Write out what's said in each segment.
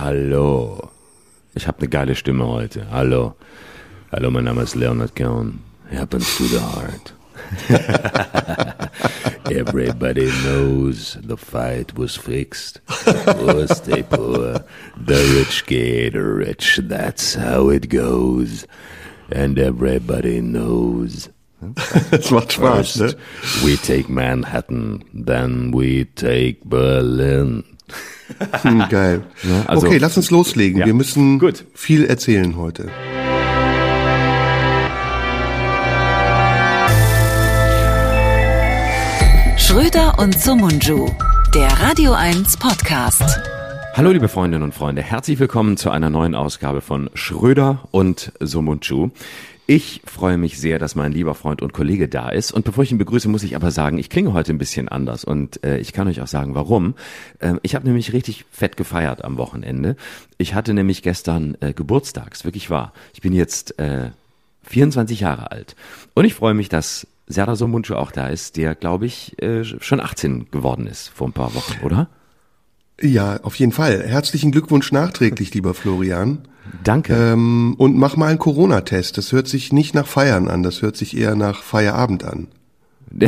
Hallo. Ich habe eine geile Stimme heute. Hallo. Hallo, mein Name ist Leonard Cohen. Happens to the heart. Everybody knows the fight was fixed. Poor stay poor. The rich get rich. That's how it goes. And everybody knows. Das macht Spaß, First, ne? we take Manhattan, then we take Berlin. Hm, geil. also- okay, lass uns loslegen. Ja. Wir müssen Gut. viel erzählen heute. Schröder und Sumunju, der Radio 1 Podcast. Hallo liebe Freundinnen und Freunde, herzlich willkommen zu einer neuen Ausgabe von Schröder und Sumunchu. Ich freue mich sehr, dass mein lieber Freund und Kollege da ist. Und bevor ich ihn begrüße, muss ich aber sagen, ich klinge heute ein bisschen anders. Und äh, ich kann euch auch sagen, warum. Ähm, ich habe nämlich richtig fett gefeiert am Wochenende. Ich hatte nämlich gestern äh, Geburtstags, wirklich wahr. Ich bin jetzt äh, 24 Jahre alt. Und ich freue mich, dass Serdar Somuncu auch da ist, der, glaube ich, äh, schon 18 geworden ist vor ein paar Wochen, oder? Ja, auf jeden Fall. Herzlichen Glückwunsch nachträglich, lieber Florian. Danke. Ähm, und mach mal einen Corona-Test. Das hört sich nicht nach Feiern an, das hört sich eher nach Feierabend an.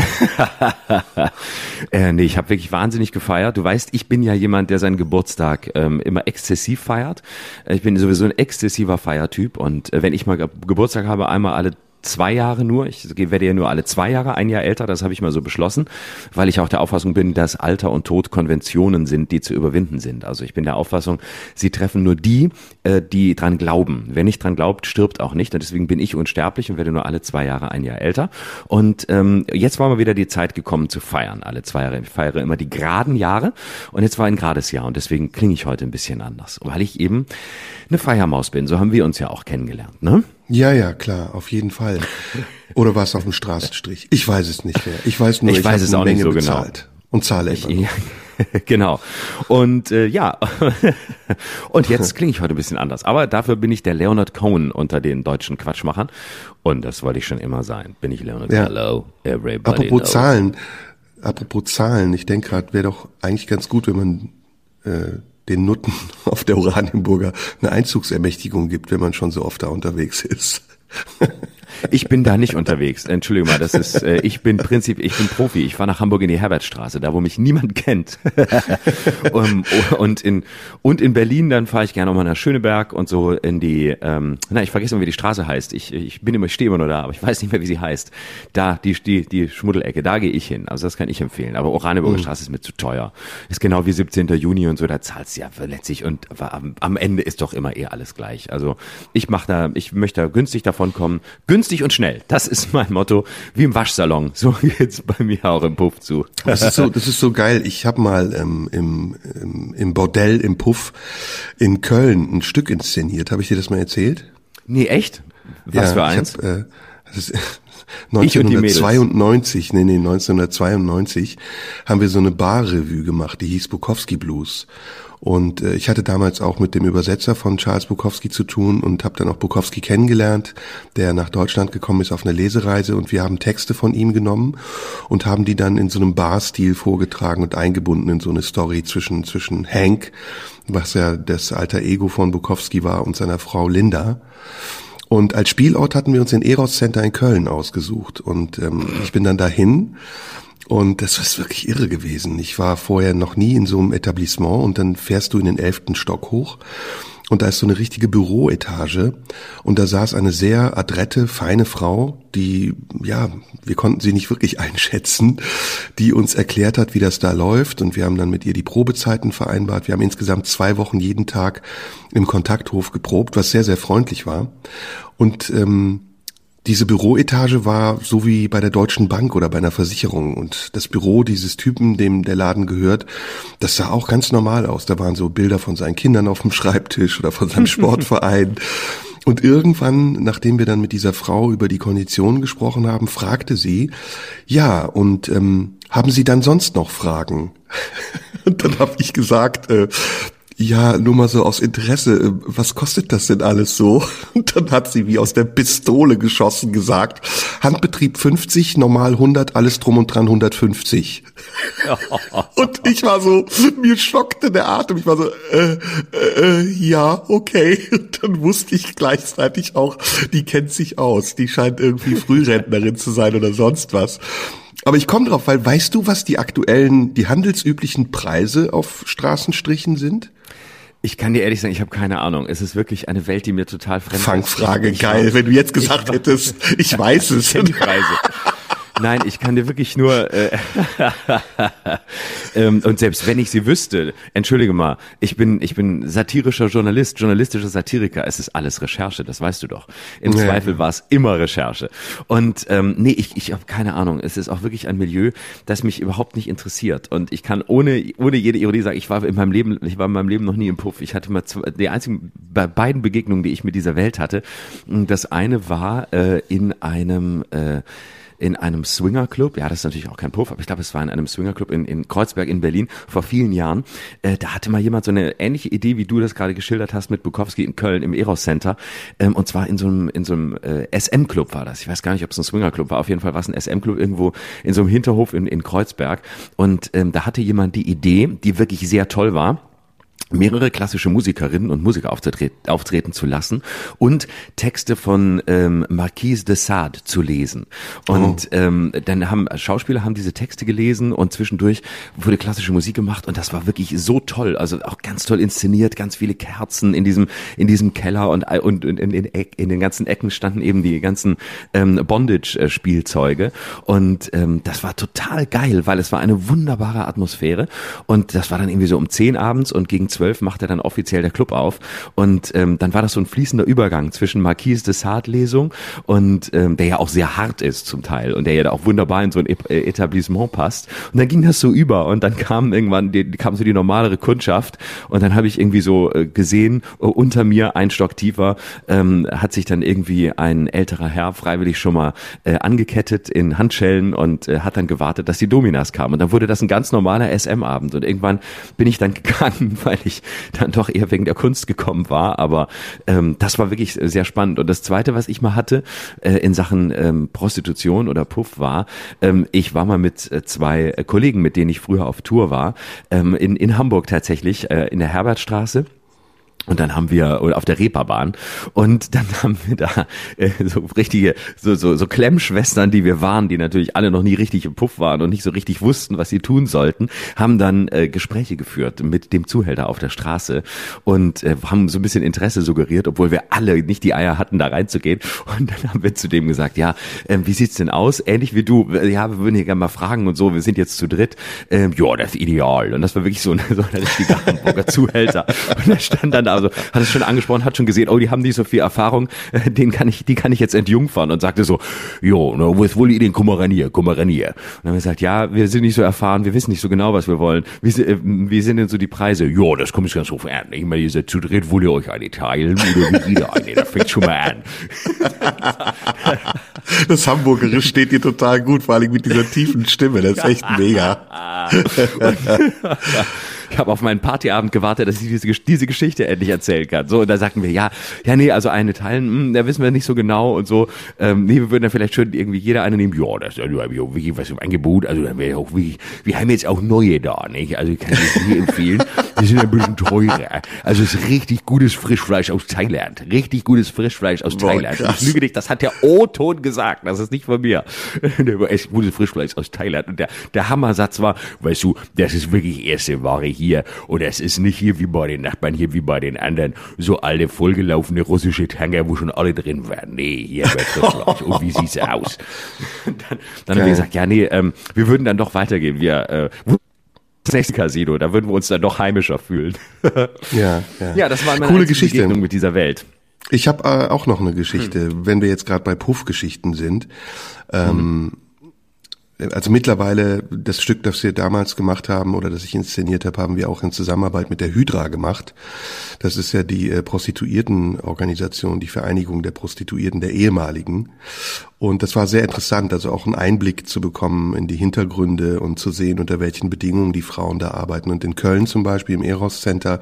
äh, nee, ich habe wirklich wahnsinnig gefeiert. Du weißt, ich bin ja jemand, der seinen Geburtstag ähm, immer exzessiv feiert. Ich bin sowieso ein exzessiver Feiertyp und äh, wenn ich mal Ge Geburtstag habe, einmal alle zwei Jahre nur. Ich werde ja nur alle zwei Jahre ein Jahr älter, das habe ich mal so beschlossen, weil ich auch der Auffassung bin, dass Alter und Tod Konventionen sind, die zu überwinden sind. Also ich bin der Auffassung, sie treffen nur die, äh, die dran glauben. Wer nicht dran glaubt, stirbt auch nicht. Und deswegen bin ich unsterblich und werde nur alle zwei Jahre ein Jahr älter. Und ähm, jetzt war mal wieder die Zeit gekommen zu feiern, alle zwei Jahre. Ich feiere immer die geraden Jahre und jetzt war ein gerades Jahr und deswegen klinge ich heute ein bisschen anders, weil ich eben eine Feiermaus bin. So haben wir uns ja auch kennengelernt, ne? Ja, ja, klar, auf jeden Fall. Oder war es auf dem Straßenstrich? Ich weiß es nicht mehr. Ich weiß nur, Ich ich, weiß es eine auch nicht Menge so genau. bezahlt. Und zahle immer. noch. genau. Und äh, ja, und jetzt klinge ich heute ein bisschen anders. Aber dafür bin ich der Leonard Cohen unter den deutschen Quatschmachern. Und das wollte ich schon immer sein. Bin ich Leonard? Ja. Hello, everybody Apropos knows. Zahlen, apropos Zahlen, ich denke gerade, wäre doch eigentlich ganz gut, wenn man äh, den Nutten auf der Oranienburger eine Einzugsermächtigung gibt, wenn man schon so oft da unterwegs ist. Ich bin da nicht unterwegs. Entschuldigung mal, das ist, äh, ich bin Prinzip, ich bin Profi. Ich fahre nach Hamburg in die Herbertstraße, da wo mich niemand kennt. um, und in und in Berlin dann fahre ich gerne nochmal nach Schöneberg und so in die, ähm, na ich vergesse immer, wie die Straße heißt. Ich, ich bin immer, ich stehe immer nur da, aber ich weiß nicht mehr, wie sie heißt. Da die die die Schmuddelecke, da gehe ich hin. Also das kann ich empfehlen. Aber Oranienburger Straße ist mir zu teuer. Ist genau wie 17. Juni und so, da zahlst du ja letztlich und am, am Ende ist doch immer eh alles gleich. Also ich mache da, ich möchte da günstig davon kommen. Günstig und schnell. Das ist mein Motto. Wie im Waschsalon. So geht's bei mir auch im Puff zu. Das ist so, das ist so geil. Ich habe mal ähm, im, im, im Bordell im Puff in Köln ein Stück inszeniert. Habe ich dir das mal erzählt? Nee, echt? Was ja, für eins? Ich hab, äh, das ist Ich und die Mädels. 1992, nee, nee, 1992 haben wir so eine Barrevue gemacht, die hieß Bukowski Blues. Und äh, ich hatte damals auch mit dem Übersetzer von Charles Bukowski zu tun und habe dann auch Bukowski kennengelernt, der nach Deutschland gekommen ist auf eine Lesereise und wir haben Texte von ihm genommen und haben die dann in so einem Barstil vorgetragen und eingebunden in so eine Story zwischen zwischen Hank, was ja das alter Ego von Bukowski war, und seiner Frau Linda. Und als Spielort hatten wir uns den Eros Center in Köln ausgesucht. Und ähm, ich bin dann dahin und das ist wirklich irre gewesen. Ich war vorher noch nie in so einem Etablissement und dann fährst du in den elften Stock hoch und da ist so eine richtige Büroetage und da saß eine sehr adrette, feine Frau, die, ja, wir konnten sie nicht wirklich einschätzen, die uns erklärt hat, wie das da läuft und wir haben dann mit ihr die Probezeiten vereinbart. Wir haben insgesamt zwei Wochen jeden Tag im Kontakthof geprobt, was sehr, sehr freundlich war. Und ähm, diese Büroetage war so wie bei der Deutschen Bank oder bei einer Versicherung. Und das Büro dieses Typen, dem der Laden gehört, das sah auch ganz normal aus. Da waren so Bilder von seinen Kindern auf dem Schreibtisch oder von seinem Sportverein. Und irgendwann, nachdem wir dann mit dieser Frau über die Konditionen gesprochen haben, fragte sie, ja, und ähm, haben Sie dann sonst noch Fragen? Und dann habe ich gesagt, äh, ja, nur mal so aus Interesse, äh, was kostet das denn alles so? Und dann hat sie wie aus der Pistole geschossen gesagt, Handbetrieb 50, normal 100, alles drum und dran 150. und ich war so, mir schockte der Atem, ich war so, äh, äh, äh, ja, okay. Und dann wusste ich gleichzeitig auch, die kennt sich aus, die scheint irgendwie Frührentnerin zu sein oder sonst was. Aber ich komme drauf, weil weißt du, was die aktuellen, die handelsüblichen Preise auf Straßenstrichen sind? Ich kann dir ehrlich sagen, ich habe keine Ahnung. Es ist wirklich eine Welt, die mir total fremd Fangfrage, ist. Fangfrage, geil. Wenn du jetzt gesagt ich, hättest, ich weiß es. Ich die Preise. Nein, ich kann dir wirklich nur äh, ähm, und selbst wenn ich sie wüsste, entschuldige mal, ich bin ich bin satirischer Journalist, journalistischer Satiriker. Es ist alles Recherche, das weißt du doch. Im ja. Zweifel war es immer Recherche. Und ähm, nee, ich ich habe keine Ahnung. Es ist auch wirklich ein Milieu, das mich überhaupt nicht interessiert. Und ich kann ohne ohne jede Ironie sagen, ich war in meinem Leben ich war in meinem Leben noch nie im Puff. Ich hatte mal zwei, die einzigen bei beiden Begegnungen, die ich mit dieser Welt hatte. Das eine war äh, in einem äh, in einem Swingerclub, ja, das ist natürlich auch kein Puff, aber ich glaube, es war in einem Swingerclub in, in Kreuzberg in Berlin vor vielen Jahren. Äh, da hatte mal jemand so eine ähnliche Idee, wie du das gerade geschildert hast mit Bukowski in Köln im Eros Center. Ähm, und zwar in so einem, in so einem äh, SM-Club war das. Ich weiß gar nicht, ob es ein Swingerclub war. Auf jeden Fall war es ein SM-Club irgendwo in so einem Hinterhof in, in Kreuzberg. Und ähm, da hatte jemand die Idee, die wirklich sehr toll war mehrere klassische Musikerinnen und Musiker aufzutreten, auftreten zu lassen und Texte von ähm, Marquise de Sade zu lesen. Und oh. ähm, dann haben Schauspieler haben diese Texte gelesen und zwischendurch wurde klassische Musik gemacht und das war wirklich so toll, also auch ganz toll inszeniert, ganz viele Kerzen in diesem in diesem Keller und und, und in, in, in den ganzen Ecken standen eben die ganzen ähm, Bondage-Spielzeuge und ähm, das war total geil, weil es war eine wunderbare Atmosphäre und das war dann irgendwie so um zehn abends und gegen zwölf macht er dann offiziell der Club auf. Und ähm, dann war das so ein fließender Übergang zwischen Marquise de Sade Lesung und ähm, der ja auch sehr hart ist zum Teil und der ja auch wunderbar in so ein äh, Etablissement passt. Und dann ging das so über und dann kam irgendwann die, kam so die normalere Kundschaft und dann habe ich irgendwie so äh, gesehen, uh, unter mir ein Stock tiefer ähm, hat sich dann irgendwie ein älterer Herr freiwillig schon mal äh, angekettet in Handschellen und äh, hat dann gewartet, dass die Dominas kamen. Und dann wurde das ein ganz normaler SM-Abend und irgendwann bin ich dann gegangen, weil ich ich dann doch eher wegen der Kunst gekommen war. Aber ähm, das war wirklich sehr spannend. Und das Zweite, was ich mal hatte äh, in Sachen ähm, Prostitution oder Puff war, ähm, ich war mal mit äh, zwei Kollegen, mit denen ich früher auf Tour war, ähm, in, in Hamburg tatsächlich, äh, in der Herbertstraße. Und dann haben wir auf der Reeperbahn und dann haben wir da äh, so richtige so so so Klemmschwestern, die wir waren, die natürlich alle noch nie richtig im Puff waren und nicht so richtig wussten, was sie tun sollten, haben dann äh, Gespräche geführt mit dem Zuhälter auf der Straße und äh, haben so ein bisschen Interesse suggeriert, obwohl wir alle nicht die Eier hatten, da reinzugehen. Und dann haben wir zu dem gesagt, ja, äh, wie sieht's denn aus? Ähnlich wie du, ja, wir würden hier gerne mal fragen und so. Wir sind jetzt zu dritt. Ähm, ja, das ist ideal. Und das war wirklich so, eine, so ein richtiger Hamburger Zuhälter. Und er stand dann also hat es schon angesprochen, hat schon gesehen, oh, die haben nicht so viel Erfahrung, den kann ich, die kann ich jetzt entjungfern und sagte so, jo, no, wo ist wohl den Kummeranier, Kummeranier. Und dann haben wir gesagt, ja, wir sind nicht so erfahren, wir wissen nicht so genau, was wir wollen. Wie, äh, wie sind denn so die Preise? Jo, das kommt ganz drauf an. Ich meine, ihr seid zu dritt, wollt ihr euch eine teilen oder wie wieder eine? Das fängt schon mal an. Das Hamburgerisch steht dir total gut, vor allem mit dieser tiefen Stimme. Das ist echt mega. ich habe auf meinen Partyabend gewartet, dass ich diese, diese Geschichte endlich erzählen kann. So, und da sagten wir, ja, ja, nee, also eine teilen, mh, hm, da wissen wir nicht so genau und so. Ähm, nee, wir würden dann vielleicht schon irgendwie jeder eine nehmen. Ja, das ist ja wirklich was im Angebot. Also dann wäre auch wirklich, wir haben jetzt auch neue da, nicht? Also ich kann das nicht empfehlen. Die sind ein bisschen teurer. Also es ist richtig gutes Frischfleisch aus Thailand. Richtig gutes Frischfleisch aus Boah, Thailand. Krass. Ich lüge dich, das hat der O-Ton gesagt. Das ist nicht von mir. Der war echt gutes Frischfleisch aus Thailand. Und der, der Hammersatz war, weißt du, das ist wirklich erste Ware hier. Und es ist nicht hier wie bei den Nachbarn, hier wie bei den anderen, so alte, vollgelaufene russische Tanker, wo schon alle drin waren. Nee, hier wird Frischfleisch. Und wie sieht's aus? dann dann haben wir gesagt, ja, nee, ähm, wir würden dann doch weitergehen. Wir, äh, das nächste Casino, da würden wir uns dann doch heimischer fühlen. ja, ja. Ja, das war meine Coole Geschichte. Begegnung mit dieser Welt. Ich habe äh, auch noch eine Geschichte, hm. wenn wir jetzt gerade bei Puff-Geschichten sind. Ähm, mhm also mittlerweile das Stück, das wir damals gemacht haben oder das ich inszeniert habe, haben wir auch in Zusammenarbeit mit der Hydra gemacht. Das ist ja die äh, Prostituiertenorganisation, die Vereinigung der Prostituierten der ehemaligen. Und das war sehr interessant, also auch einen Einblick zu bekommen in die Hintergründe und zu sehen, unter welchen Bedingungen die Frauen da arbeiten. Und in Köln zum Beispiel im Eros Center,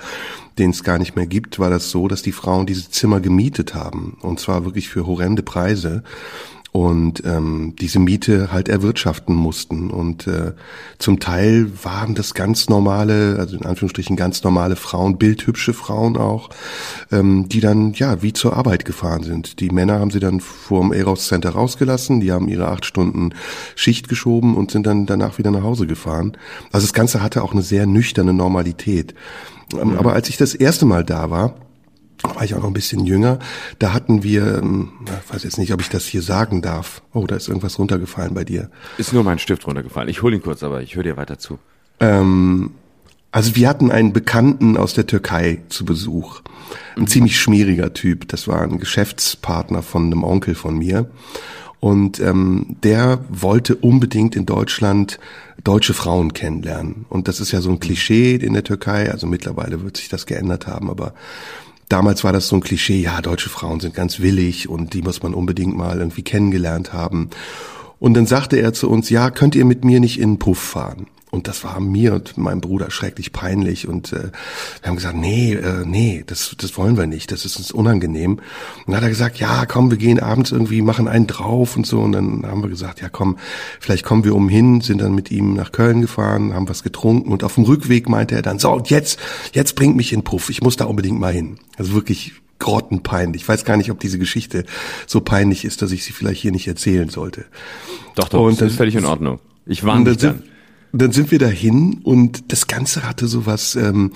den es gar nicht mehr gibt, war das so, dass die Frauen diese Zimmer gemietet haben. Und zwar wirklich für horrende Preise und ähm, diese Miete halt erwirtschaften mussten. Und äh, zum Teil waren das ganz normale, also in Anführungsstrichen ganz normale Frauen, bildhübsche Frauen auch, ähm, die dann ja wie zur Arbeit gefahren sind. Die Männer haben sie dann vorm Eros Center rausgelassen, die haben ihre acht Stunden Schicht geschoben und sind dann danach wieder nach Hause gefahren. Also das Ganze hatte auch eine sehr nüchterne Normalität. Ähm, mhm. Aber als ich das erste Mal da war, war ich auch noch ein bisschen jünger, da hatten wir, ähm, ich weiß jetzt nicht, ob ich das hier sagen darf. Oh, da ist irgendwas runtergefallen bei dir. Ist nur mein Stift runtergefallen. Ich hole ihn kurz, aber ich höre dir weiter zu. Ähm, also wir hatten einen Bekannten aus der Türkei zu Besuch. Ein mhm. ziemlich schmieriger Typ. Das war ein Geschäftspartner von einem Onkel von mir. Und ähm, der wollte unbedingt in Deutschland deutsche Frauen kennenlernen. Und das ist ja so ein Klischee in der Türkei. Also mittlerweile wird sich das geändert haben, aber damals war das so ein Klischee, ja, deutsche Frauen sind ganz willig und die muss man unbedingt mal irgendwie kennengelernt haben. Und dann sagte er zu uns, ja, könnt ihr mit mir nicht in den Puff fahren? Und das war mir und meinem Bruder schrecklich peinlich. Und äh, wir haben gesagt, nee, äh, nee, das, das wollen wir nicht, das ist uns unangenehm. Und dann hat er gesagt, ja, komm, wir gehen abends irgendwie, machen einen drauf und so. Und dann haben wir gesagt, ja, komm, vielleicht kommen wir umhin, sind dann mit ihm nach Köln gefahren, haben was getrunken. Und auf dem Rückweg meinte er dann, so, und jetzt, jetzt bringt mich in Puff, ich muss da unbedingt mal hin. Also wirklich grottenpeinlich. Ich weiß gar nicht, ob diese Geschichte so peinlich ist, dass ich sie vielleicht hier nicht erzählen sollte. Doch, doch, und das ist völlig in Ordnung. Ich warne dich dann. dann sind wir dahin und das Ganze hatte sowas ähm,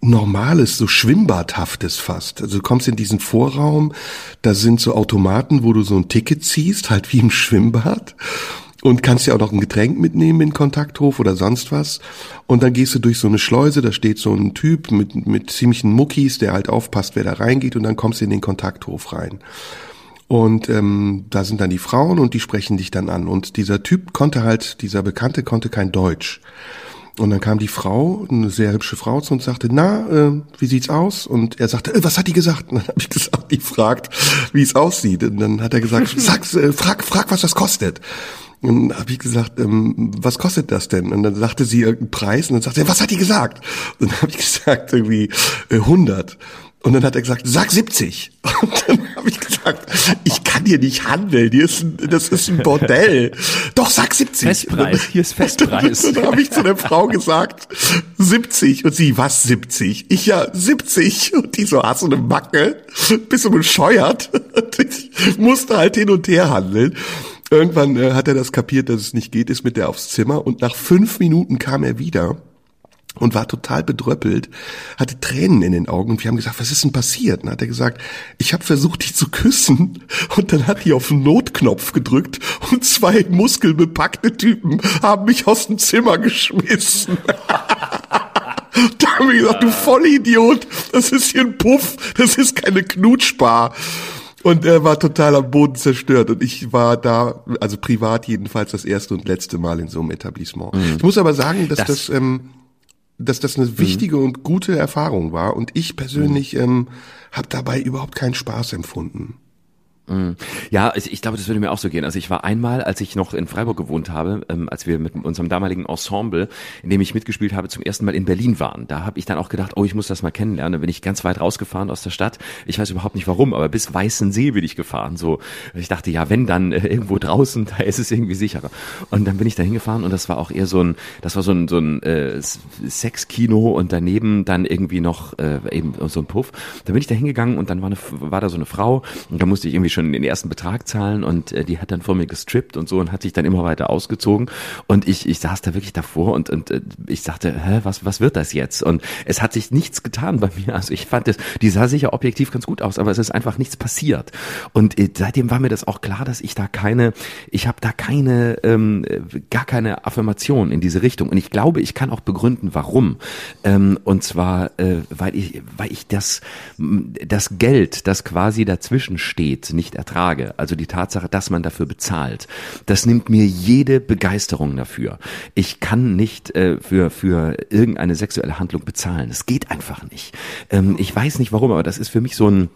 Normales, so Schwimmbadhaftes fast. Also du kommst in diesen Vorraum, da sind so Automaten, wo du so ein Ticket ziehst, halt wie im Schwimmbad. Und kannst ja auch noch ein Getränk mitnehmen in Kontakthof oder sonst was. Und dann gehst du durch so eine Schleuse, da steht so ein Typ mit, mit ziemlichen Muckis, der halt aufpasst, wer da reingeht, und dann kommst du in den Kontakthof rein. Und ähm, da sind dann die Frauen und die sprechen dich dann an. Und dieser Typ konnte halt, dieser Bekannte konnte kein Deutsch. Und dann kam die Frau, eine sehr hübsche Frau zu uns und sagte, na, äh, wie sieht's aus? Und er sagte, äh, was hat die gesagt? Und dann habe ich gesagt, die fragt, wie es aussieht. Und dann hat er gesagt, sag, äh, frag, frag, was das kostet. Und dann habe ich gesagt, ähm, was kostet das denn? Und dann sagte sie irgendeinen Preis und dann sagte er, was hat die gesagt? Und dann habe ich gesagt, irgendwie äh, 100. Und dann hat er gesagt, sag 70. Und dann habe ich gesagt, ich kann hier nicht handeln, hier ist ein, das ist ein Bordell. Doch, sag 70. Festpreis, hier ist Festpreis. Und dann, dann habe ich zu der Frau gesagt, 70. Und sie, was 70? Ich ja, 70. Und die so, hast du eine Macke? Bist du bescheuert? Und ich musste halt hin und her handeln. Irgendwann äh, hat er das kapiert, dass es nicht geht, ist mit der aufs Zimmer und nach fünf Minuten kam er wieder und war total bedröppelt, hatte Tränen in den Augen und wir haben gesagt, was ist denn passiert? Und dann hat er gesagt, ich habe versucht, dich zu küssen und dann hat die auf den Notknopf gedrückt und zwei muskelbepackte Typen haben mich aus dem Zimmer geschmissen. da haben wir gesagt, du Vollidiot, das ist hier ein Puff, das ist keine Knutschbar. Und er war total am Boden zerstört. Und ich war da, also privat jedenfalls, das erste und letzte Mal in so einem Etablissement. Mhm. Ich muss aber sagen, dass das, das ähm, dass das eine wichtige mhm. und gute Erfahrung war. Und ich persönlich mhm. ähm, habe dabei überhaupt keinen Spaß empfunden. Mhm. Ja, ich, ich glaube, das würde mir auch so gehen. Also ich war einmal, als ich noch in Freiburg gewohnt habe, ähm, als wir mit unserem damaligen Ensemble, in dem ich mitgespielt habe, zum ersten Mal in Berlin waren. Da habe ich dann auch gedacht, oh, ich muss das mal kennenlernen. Da bin ich ganz weit rausgefahren aus der Stadt. Ich weiß überhaupt nicht warum, aber bis Weißensee bin ich gefahren. So, ich dachte, ja, wenn dann äh, irgendwo draußen, da ist es irgendwie sicherer. Und dann bin ich da hingefahren und das war auch eher so ein, das war so ein so ein äh, Sexkino und daneben dann irgendwie noch äh, eben so ein Puff. Da bin ich da hingegangen und dann war, eine, war da so eine Frau und da musste ich irgendwie schon den ersten Betrag zahlen und äh, die hat dann vor mir gestrippt und so und hat sich dann immer weiter ausgezogen und ich, ich saß da wirklich davor und, und äh, ich sagte, hä, was, was wird das jetzt? Und es hat sich nichts getan bei mir. Also ich fand es, die sah sicher objektiv ganz gut aus, aber es ist einfach nichts passiert. Und äh, seitdem war mir das auch klar, dass ich da keine, ich habe da keine, ähm, gar keine Affirmation in diese Richtung. Und ich glaube, ich kann auch begründen, warum. Ähm, und zwar, äh, weil ich, weil ich das, das Geld, das quasi dazwischen steht, nicht nicht ertrage, also die Tatsache, dass man dafür bezahlt, das nimmt mir jede Begeisterung dafür. Ich kann nicht äh, für, für irgendeine sexuelle Handlung bezahlen. Es geht einfach nicht. Ähm, ich weiß nicht warum, aber das ist für mich so ein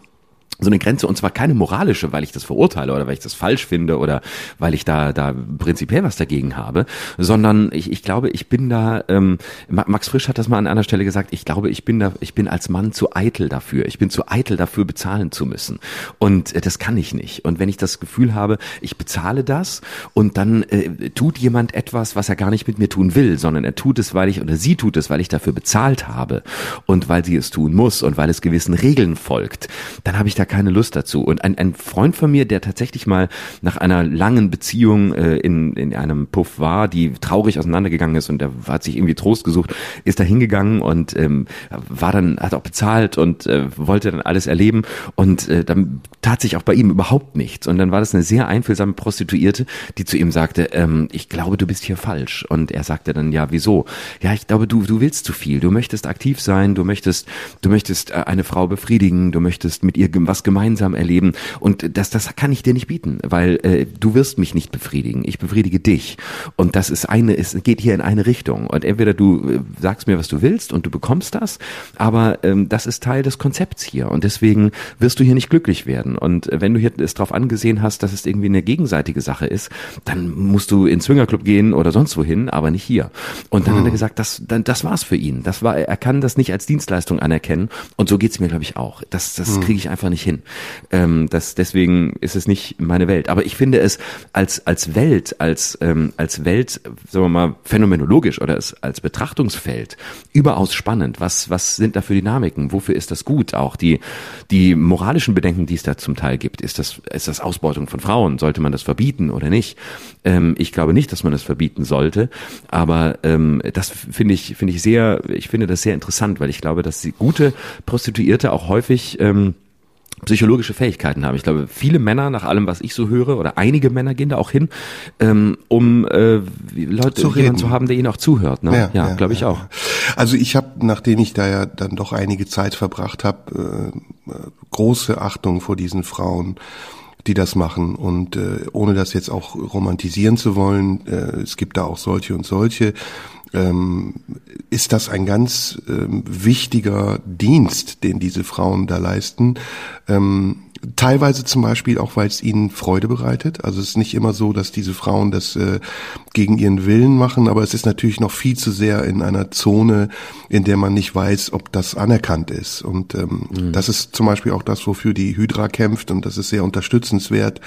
so eine Grenze und zwar keine moralische, weil ich das verurteile oder weil ich das falsch finde oder weil ich da da prinzipiell was dagegen habe, sondern ich, ich glaube, ich bin da ähm, Max Frisch hat das mal an einer Stelle gesagt, ich glaube, ich bin da ich bin als Mann zu eitel dafür. Ich bin zu eitel dafür bezahlen zu müssen und äh, das kann ich nicht. Und wenn ich das Gefühl habe, ich bezahle das und dann äh, tut jemand etwas, was er gar nicht mit mir tun will, sondern er tut es, weil ich oder sie tut es, weil ich dafür bezahlt habe und weil sie es tun muss und weil es gewissen Regeln folgt, dann habe ich da keine Lust dazu. Und ein, ein Freund von mir, der tatsächlich mal nach einer langen Beziehung äh, in, in einem Puff war, die traurig auseinandergegangen ist und er hat sich irgendwie Trost gesucht, ist da hingegangen und ähm, war dann, hat auch bezahlt und äh, wollte dann alles erleben und äh, dann tat sich auch bei ihm überhaupt nichts. Und dann war das eine sehr einfühlsame Prostituierte, die zu ihm sagte, ähm, ich glaube, du bist hier falsch. Und er sagte dann, ja, wieso? Ja, ich glaube, du, du willst zu viel. Du möchtest aktiv sein, du möchtest, du möchtest äh, eine Frau befriedigen, du möchtest mit ihr was gemeinsam erleben. Und das, das kann ich dir nicht bieten, weil äh, du wirst mich nicht befriedigen. Ich befriedige dich. Und das ist eine, es geht hier in eine Richtung. Und entweder du äh, sagst mir, was du willst und du bekommst das, aber ähm, das ist Teil des Konzepts hier. Und deswegen wirst du hier nicht glücklich werden. Und wenn du hier es darauf angesehen hast, dass es irgendwie eine gegenseitige Sache ist, dann musst du ins Swingerclub gehen oder sonst wohin, aber nicht hier. Und dann hm. hat er gesagt, das, dann, das war's für ihn. Das war, er kann das nicht als Dienstleistung anerkennen. Und so geht's mir, glaube ich, auch. Das, das hm. kriege ich einfach nicht hin. Ähm, das, deswegen ist es nicht meine Welt. Aber ich finde es als, als Welt, als, ähm, als Welt, sagen wir mal, phänomenologisch oder als, als Betrachtungsfeld überaus spannend. Was, was sind da für Dynamiken? Wofür ist das gut? Auch die, die moralischen Bedenken, die es da zum Teil gibt. Ist das, ist das Ausbeutung von Frauen? Sollte man das verbieten oder nicht? Ähm, ich glaube nicht, dass man das verbieten sollte. Aber ähm, das finde ich, finde ich sehr, ich finde das sehr interessant, weil ich glaube, dass die gute Prostituierte auch häufig ähm, psychologische Fähigkeiten haben. Ich glaube, viele Männer, nach allem, was ich so höre, oder einige Männer gehen da auch hin, ähm, um äh, Leute zu, jemanden zu haben, der ihnen auch zuhört. Ne? Ja, ja, ja glaube ich ja, auch. Also ich habe, nachdem ich da ja dann doch einige Zeit verbracht habe, äh, große Achtung vor diesen Frauen die das machen und äh, ohne das jetzt auch romantisieren zu wollen, äh, es gibt da auch solche und solche, ähm, ist das ein ganz ähm, wichtiger Dienst, den diese Frauen da leisten. Ähm, Teilweise zum Beispiel auch, weil es ihnen Freude bereitet. Also es ist nicht immer so, dass diese Frauen das äh, gegen ihren Willen machen, aber es ist natürlich noch viel zu sehr in einer Zone, in der man nicht weiß, ob das anerkannt ist. Und ähm, mhm. das ist zum Beispiel auch das, wofür die Hydra kämpft und das ist sehr unterstützenswert,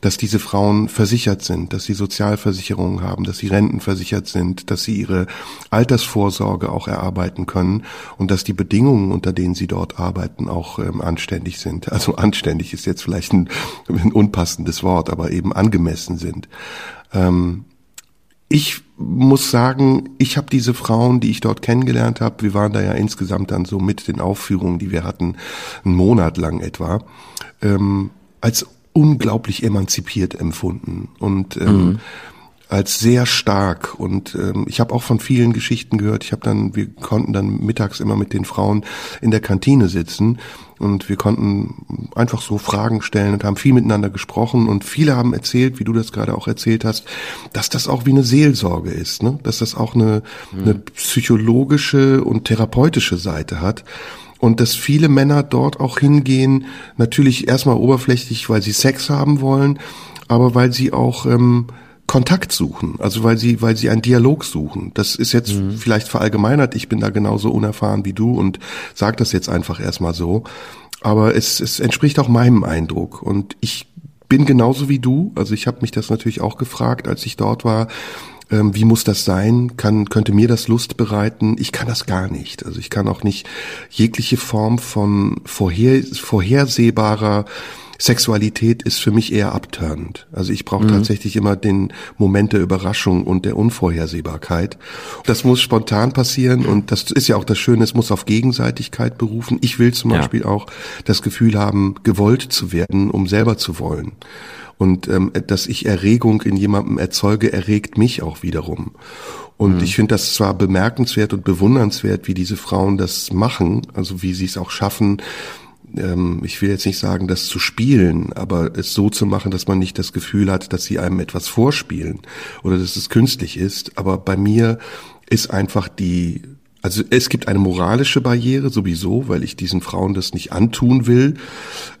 dass diese Frauen versichert sind, dass sie Sozialversicherungen haben, dass sie rentenversichert sind, dass sie ihre Altersvorsorge auch erarbeiten können und dass die Bedingungen, unter denen sie dort arbeiten, auch ähm, anständig sind. Also anständig notwendig ist jetzt vielleicht ein, ein unpassendes Wort, aber eben angemessen sind. Ähm, ich muss sagen, ich habe diese Frauen, die ich dort kennengelernt habe, wir waren da ja insgesamt dann so mit den Aufführungen, die wir hatten, einen Monat lang etwa, ähm, als unglaublich emanzipiert empfunden und ähm, mhm als sehr stark und ähm, ich habe auch von vielen Geschichten gehört. Ich habe dann, wir konnten dann mittags immer mit den Frauen in der Kantine sitzen und wir konnten einfach so Fragen stellen und haben viel miteinander gesprochen und viele haben erzählt, wie du das gerade auch erzählt hast, dass das auch wie eine Seelsorge ist, ne? dass das auch eine, mhm. eine psychologische und therapeutische Seite hat und dass viele Männer dort auch hingehen, natürlich erstmal oberflächlich, weil sie Sex haben wollen, aber weil sie auch ähm, Kontakt suchen, also weil sie, weil sie einen Dialog suchen. Das ist jetzt mhm. vielleicht verallgemeinert, ich bin da genauso unerfahren wie du und sag das jetzt einfach erstmal so. Aber es, es entspricht auch meinem Eindruck. Und ich bin genauso wie du, also ich habe mich das natürlich auch gefragt, als ich dort war, ähm, wie muss das sein? Kann, könnte mir das Lust bereiten? Ich kann das gar nicht. Also ich kann auch nicht jegliche Form von vorher, vorhersehbarer Sexualität ist für mich eher abtörend. Also ich brauche mhm. tatsächlich immer den Moment der Überraschung und der Unvorhersehbarkeit. Das muss spontan passieren und das ist ja auch das Schöne, es muss auf Gegenseitigkeit berufen. Ich will zum ja. Beispiel auch das Gefühl haben, gewollt zu werden, um selber zu wollen. Und ähm, dass ich Erregung in jemandem erzeuge, erregt mich auch wiederum. Und mhm. ich finde das zwar bemerkenswert und bewundernswert, wie diese Frauen das machen, also wie sie es auch schaffen, ähm, ich will jetzt nicht sagen, das zu spielen, aber es so zu machen, dass man nicht das Gefühl hat, dass sie einem etwas vorspielen oder dass es künstlich ist. Aber bei mir ist einfach die also es gibt eine moralische Barriere sowieso, weil ich diesen Frauen das nicht antun will.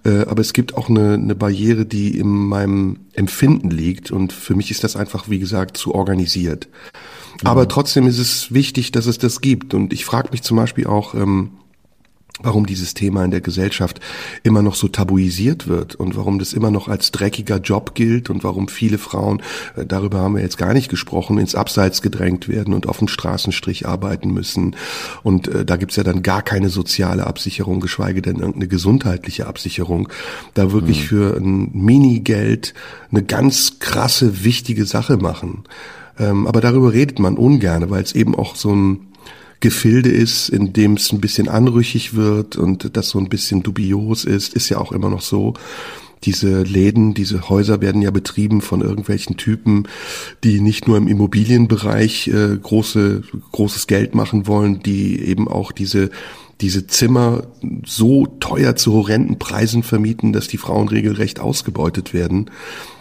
Äh, aber es gibt auch eine, eine Barriere, die in meinem Empfinden liegt. Und für mich ist das einfach, wie gesagt, zu organisiert. Mhm. Aber trotzdem ist es wichtig, dass es das gibt. Und ich frage mich zum Beispiel auch, ähm, warum dieses Thema in der Gesellschaft immer noch so tabuisiert wird und warum das immer noch als dreckiger Job gilt und warum viele Frauen, äh, darüber haben wir jetzt gar nicht gesprochen, ins Abseits gedrängt werden und auf dem Straßenstrich arbeiten müssen. Und äh, da gibt's ja dann gar keine soziale Absicherung, geschweige denn irgendeine gesundheitliche Absicherung. Da wirklich mhm. für ein Minigeld eine ganz krasse, wichtige Sache machen. Ähm, aber darüber redet man ungern, weil es eben auch so ein Gefilde ist, in dem es ein bisschen anrüchig wird und das so ein bisschen dubios ist, ist ja auch immer noch so. Diese Läden, diese Häuser werden ja betrieben von irgendwelchen Typen, die nicht nur im Immobilienbereich äh, große, großes Geld machen wollen, die eben auch diese diese Zimmer so teuer zu horrenden Preisen vermieten, dass die Frauen regelrecht ausgebeutet werden.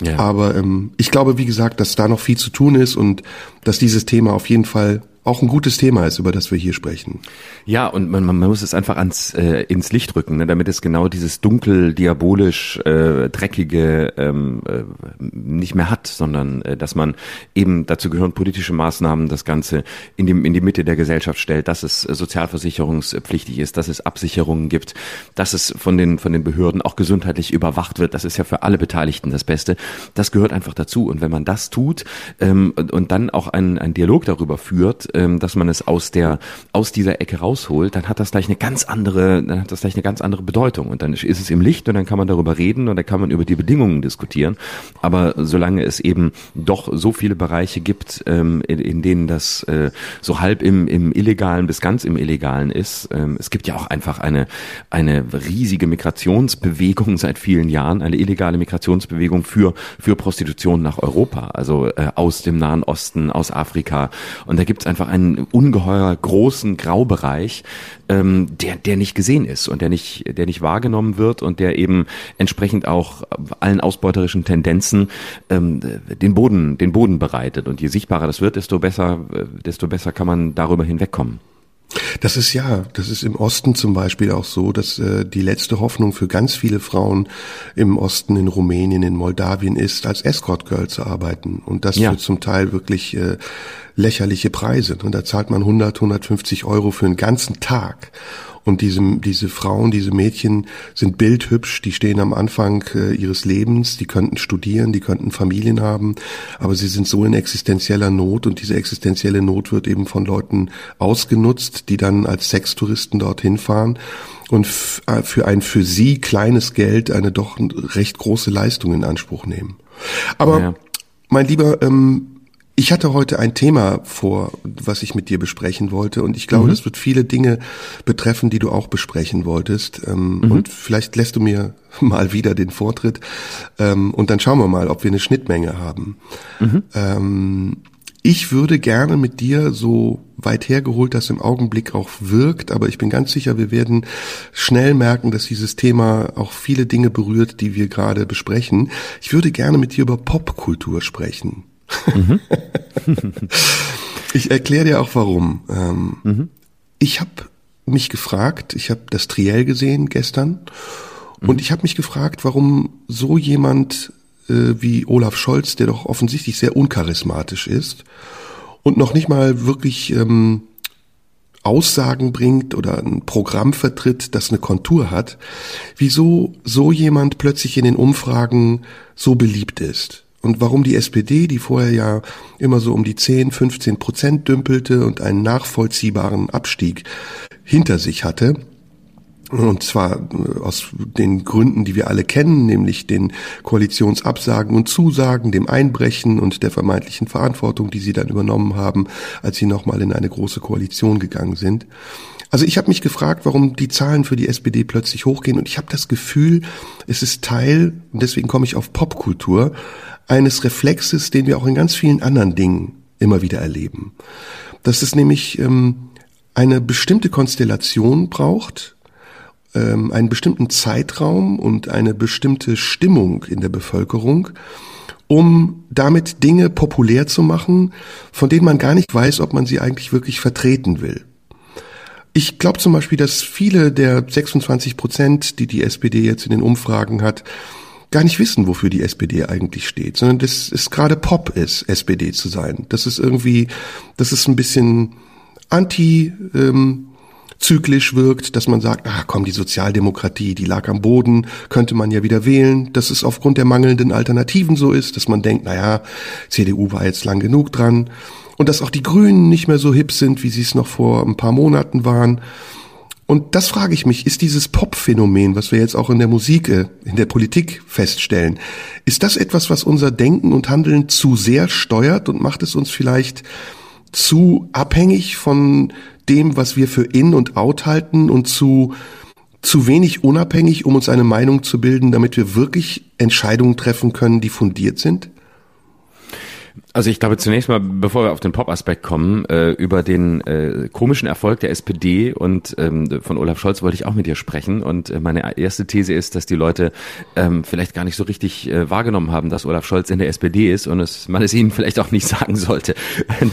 Ja. Aber ähm, ich glaube, wie gesagt, dass da noch viel zu tun ist und dass dieses Thema auf jeden Fall auch ein gutes Thema ist, über das wir hier sprechen. Ja, und man, man muss es einfach ans äh, ins Licht rücken, ne, damit es genau dieses dunkel, diabolisch, äh, dreckige ähm, äh, nicht mehr hat, sondern äh, dass man eben dazu gehören politische Maßnahmen, das Ganze in die, in die Mitte der Gesellschaft stellt, dass es sozialversicherungspflichtig ist, dass es Absicherungen gibt, dass es von den von den Behörden auch gesundheitlich überwacht wird. Das ist ja für alle Beteiligten das Beste. Das gehört einfach dazu. Und wenn man das tut ähm, und, und dann auch einen, einen Dialog darüber führt, ähm, dass man es aus der aus dieser Ecke rausholt, dann hat das gleich eine ganz andere, dann hat das gleich eine ganz andere Bedeutung und dann ist es im Licht und dann kann man darüber reden und dann kann man über die Bedingungen diskutieren. Aber solange es eben doch so viele Bereiche gibt, ähm, in, in denen das äh, so halb im, im illegalen bis ganz im illegalen ist, ähm, es gibt ja auch einfach eine eine riesige Migrationsbewegung seit vielen Jahren, eine illegale Migrationsbewegung für für Prostitution nach Europa, also äh, aus dem Nahen Osten, aus Afrika und da gibt es einfach einfach einen ungeheuer großen Graubereich, ähm, der, der nicht gesehen ist und der nicht, der nicht wahrgenommen wird und der eben entsprechend auch allen ausbeuterischen Tendenzen ähm, den Boden, den Boden bereitet. Und je sichtbarer das wird, desto besser, äh, desto besser kann man darüber hinwegkommen. Das ist ja, das ist im Osten zum Beispiel auch so, dass äh, die letzte Hoffnung für ganz viele Frauen im Osten, in Rumänien, in Moldawien ist, als Escort Girl zu arbeiten. Und das ja. für zum Teil wirklich äh, lächerliche Preise. Und da zahlt man 100, 150 Euro für einen ganzen Tag. Und diese, diese Frauen, diese Mädchen sind bildhübsch, die stehen am Anfang äh, ihres Lebens, die könnten studieren, die könnten Familien haben, aber sie sind so in existenzieller Not und diese existenzielle Not wird eben von Leuten ausgenutzt, die dann als Sextouristen dorthin fahren und äh, für ein für sie kleines Geld eine doch recht große Leistung in Anspruch nehmen. Aber ja. mein Lieber, ähm, ich hatte heute ein Thema vor, was ich mit dir besprechen wollte, und ich glaube, mhm. das wird viele Dinge betreffen, die du auch besprechen wolltest. Ähm, mhm. Und vielleicht lässt du mir mal wieder den Vortritt, ähm, und dann schauen wir mal, ob wir eine Schnittmenge haben. Mhm. Ähm, ich würde gerne mit dir so weit hergeholt, dass im Augenblick auch wirkt, aber ich bin ganz sicher, wir werden schnell merken, dass dieses Thema auch viele Dinge berührt, die wir gerade besprechen. Ich würde gerne mit dir über Popkultur sprechen. Mhm. ich erkläre dir auch warum. Ähm, mhm. Ich habe mich gefragt, ich habe das Triell gesehen gestern mhm. und ich habe mich gefragt, warum so jemand äh, wie Olaf Scholz, der doch offensichtlich sehr uncharismatisch ist und noch nicht mal wirklich ähm, Aussagen bringt oder ein Programm vertritt, das eine Kontur hat, wieso so jemand plötzlich in den Umfragen so beliebt ist und warum die SPD, die vorher ja immer so um die 10, 15 Prozent dümpelte und einen nachvollziehbaren Abstieg hinter sich hatte, und zwar äh, aus den Gründen, die wir alle kennen, nämlich den Koalitionsabsagen und Zusagen, dem Einbrechen und der vermeintlichen Verantwortung, die sie dann übernommen haben, als sie nochmal in eine große Koalition gegangen sind. Also ich habe mich gefragt, warum die Zahlen für die SPD plötzlich hochgehen und ich habe das Gefühl, es ist Teil, und deswegen komme ich auf Popkultur, eines Reflexes, den wir auch in ganz vielen anderen Dingen immer wieder erleben. Dass es nämlich ähm, eine bestimmte Konstellation braucht, ähm, einen bestimmten Zeitraum und eine bestimmte Stimmung in der Bevölkerung, um damit Dinge populär zu machen, von denen man gar nicht weiß, ob man sie eigentlich wirklich vertreten will. Ich glaube zum Beispiel, dass viele der 26 Prozent, die die SPD jetzt in den Umfragen hat, gar nicht wissen, wofür die SPD eigentlich steht, sondern dass es gerade Pop ist, SPD zu sein. Das ist irgendwie, das ist ein bisschen anti ähm, zyklisch wirkt, dass man sagt, ah komm, die Sozialdemokratie, die lag am Boden, könnte man ja wieder wählen, dass es aufgrund der mangelnden Alternativen so ist, dass man denkt, naja, CDU war jetzt lang genug dran und dass auch die Grünen nicht mehr so hip sind, wie sie es noch vor ein paar Monaten waren. Und das frage ich mich, ist dieses Pop-Phänomen, was wir jetzt auch in der Musik, äh, in der Politik feststellen, ist das etwas, was unser Denken und Handeln zu sehr steuert und macht es uns vielleicht zu abhängig von dem, was wir für in und out halten und zu zu wenig unabhängig, um uns eine Meinung zu bilden, damit wir wirklich Entscheidungen treffen können, die fundiert sind? Also ich glaube zunächst mal, bevor wir auf den Pop-Aspekt kommen, äh, über den äh, komischen Erfolg der SPD und ähm, von Olaf Scholz wollte ich auch mit dir sprechen. Und äh, meine erste These ist, dass die Leute ähm, vielleicht gar nicht so richtig äh, wahrgenommen haben, dass Olaf Scholz in der SPD ist und es, man es ihnen vielleicht auch nicht sagen sollte,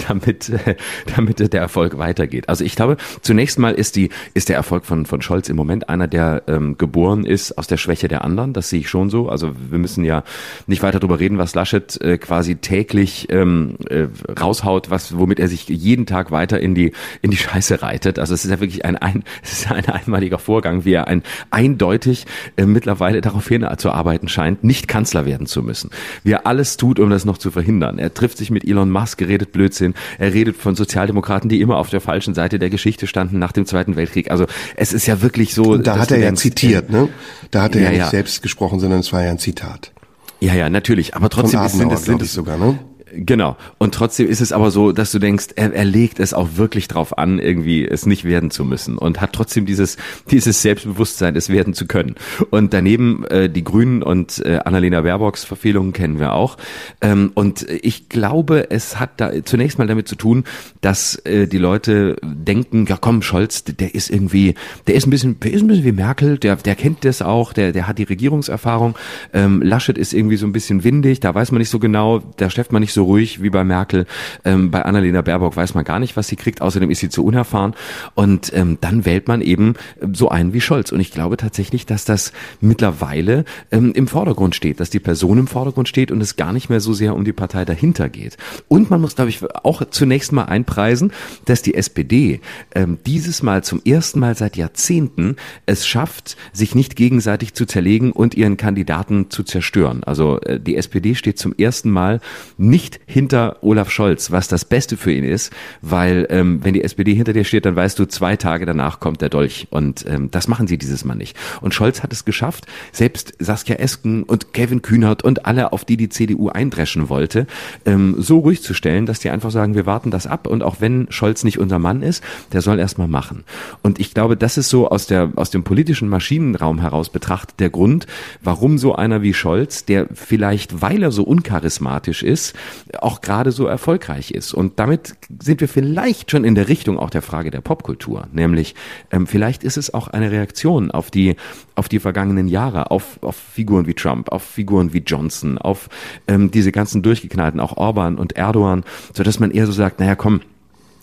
damit, äh, damit der Erfolg weitergeht. Also ich glaube, zunächst mal ist die ist der Erfolg von von Scholz im Moment einer, der ähm, geboren ist aus der Schwäche der anderen. Das sehe ich schon so. Also wir müssen ja nicht weiter darüber reden, was Laschet äh, quasi täglich ähm, äh, raushaut, was womit er sich jeden Tag weiter in die in die Scheiße reitet. Also es ist ja wirklich ein, ein es ist ein einmaliger Vorgang, wie er ein eindeutig äh, mittlerweile darauf hinzuarbeiten scheint, nicht Kanzler werden zu müssen. Wie er alles tut, um das noch zu verhindern. Er trifft sich mit Elon Musk, redet Blödsinn. Er redet von Sozialdemokraten, die immer auf der falschen Seite der Geschichte standen nach dem Zweiten Weltkrieg. Also es ist ja wirklich so. Und da hat er ja zitiert, ne? Da hat er ja, ja nicht ja. selbst gesprochen, sondern es war ja ein Zitat. Ja, ja, natürlich. Aber trotzdem sind es, sind es sogar, ne? Genau. Und trotzdem ist es aber so, dass du denkst, er, er legt es auch wirklich drauf an, irgendwie es nicht werden zu müssen und hat trotzdem dieses, dieses Selbstbewusstsein, es werden zu können. Und daneben äh, die Grünen und äh, Annalena Baerbocks Verfehlungen kennen wir auch. Ähm, und ich glaube, es hat da zunächst mal damit zu tun, dass äh, die Leute denken, ja komm, Scholz, der ist irgendwie, der ist ein bisschen, der ist ein bisschen wie Merkel, der, der kennt das auch, der, der hat die Regierungserfahrung. Ähm, Laschet ist irgendwie so ein bisschen windig, da weiß man nicht so genau, da schläft man nicht so so ruhig wie bei Merkel. Ähm, bei Annalena Baerbock weiß man gar nicht, was sie kriegt. Außerdem ist sie zu unerfahren. Und ähm, dann wählt man eben so einen wie Scholz. Und ich glaube tatsächlich, dass das mittlerweile ähm, im Vordergrund steht, dass die Person im Vordergrund steht und es gar nicht mehr so sehr um die Partei dahinter geht. Und man muss, glaube ich, auch zunächst mal einpreisen, dass die SPD ähm, dieses Mal zum ersten Mal seit Jahrzehnten es schafft, sich nicht gegenseitig zu zerlegen und ihren Kandidaten zu zerstören. Also äh, die SPD steht zum ersten Mal nicht nicht hinter Olaf Scholz, was das Beste für ihn ist, weil ähm, wenn die SPD hinter dir steht, dann weißt du, zwei Tage danach kommt der Dolch und ähm, das machen sie dieses Mal nicht. Und Scholz hat es geschafft, selbst Saskia Esken und Kevin Kühnert und alle, auf die die CDU eindreschen wollte, ähm, so ruhig zu stellen, dass die einfach sagen, wir warten das ab und auch wenn Scholz nicht unser Mann ist, der soll erstmal machen. Und ich glaube, das ist so aus der aus dem politischen Maschinenraum heraus betrachtet der Grund, warum so einer wie Scholz, der vielleicht, weil er so uncharismatisch ist, auch gerade so erfolgreich ist. Und damit sind wir vielleicht schon in der Richtung auch der Frage der Popkultur, nämlich ähm, vielleicht ist es auch eine Reaktion auf die auf die vergangenen Jahre, auf, auf Figuren wie Trump, auf Figuren wie Johnson, auf ähm, diese ganzen durchgeknallten, auch Orban und Erdogan, so man eher so sagt, naja, komm,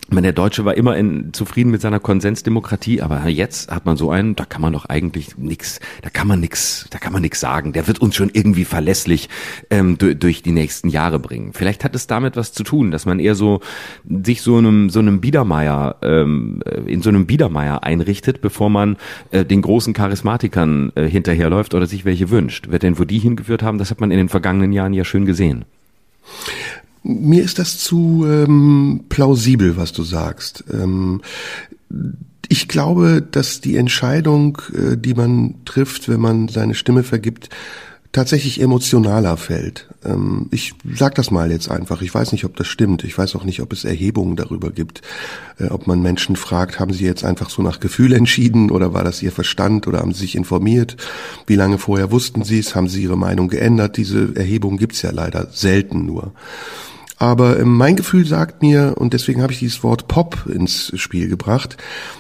meine, der Deutsche war immer in, zufrieden mit seiner Konsensdemokratie, aber jetzt hat man so einen, da kann man doch eigentlich nix, da kann man nix, da kann man nix sagen. Der wird uns schon irgendwie verlässlich ähm, durch, durch die nächsten Jahre bringen. Vielleicht hat es damit was zu tun, dass man eher so sich so einem so einem Biedermeier ähm, in so einem Biedermeier einrichtet, bevor man äh, den großen Charismatikern äh, hinterherläuft oder sich welche wünscht. Wer denn wo die hingeführt haben, das hat man in den vergangenen Jahren ja schön gesehen. Mir ist das zu ähm, plausibel, was du sagst. Ähm, ich glaube, dass die Entscheidung, äh, die man trifft, wenn man seine Stimme vergibt, tatsächlich emotionaler fällt. Ähm, ich sag das mal jetzt einfach. Ich weiß nicht, ob das stimmt. Ich weiß auch nicht, ob es Erhebungen darüber gibt, äh, ob man Menschen fragt, haben sie jetzt einfach so nach Gefühl entschieden oder war das ihr Verstand oder haben sie sich informiert? Wie lange vorher wussten sie es? Haben sie ihre Meinung geändert? Diese Erhebungen gibt's ja leider selten nur. Aber ähm, mein Gefühl sagt mir, und deswegen habe ich dieses Wort Pop ins Spiel gebracht,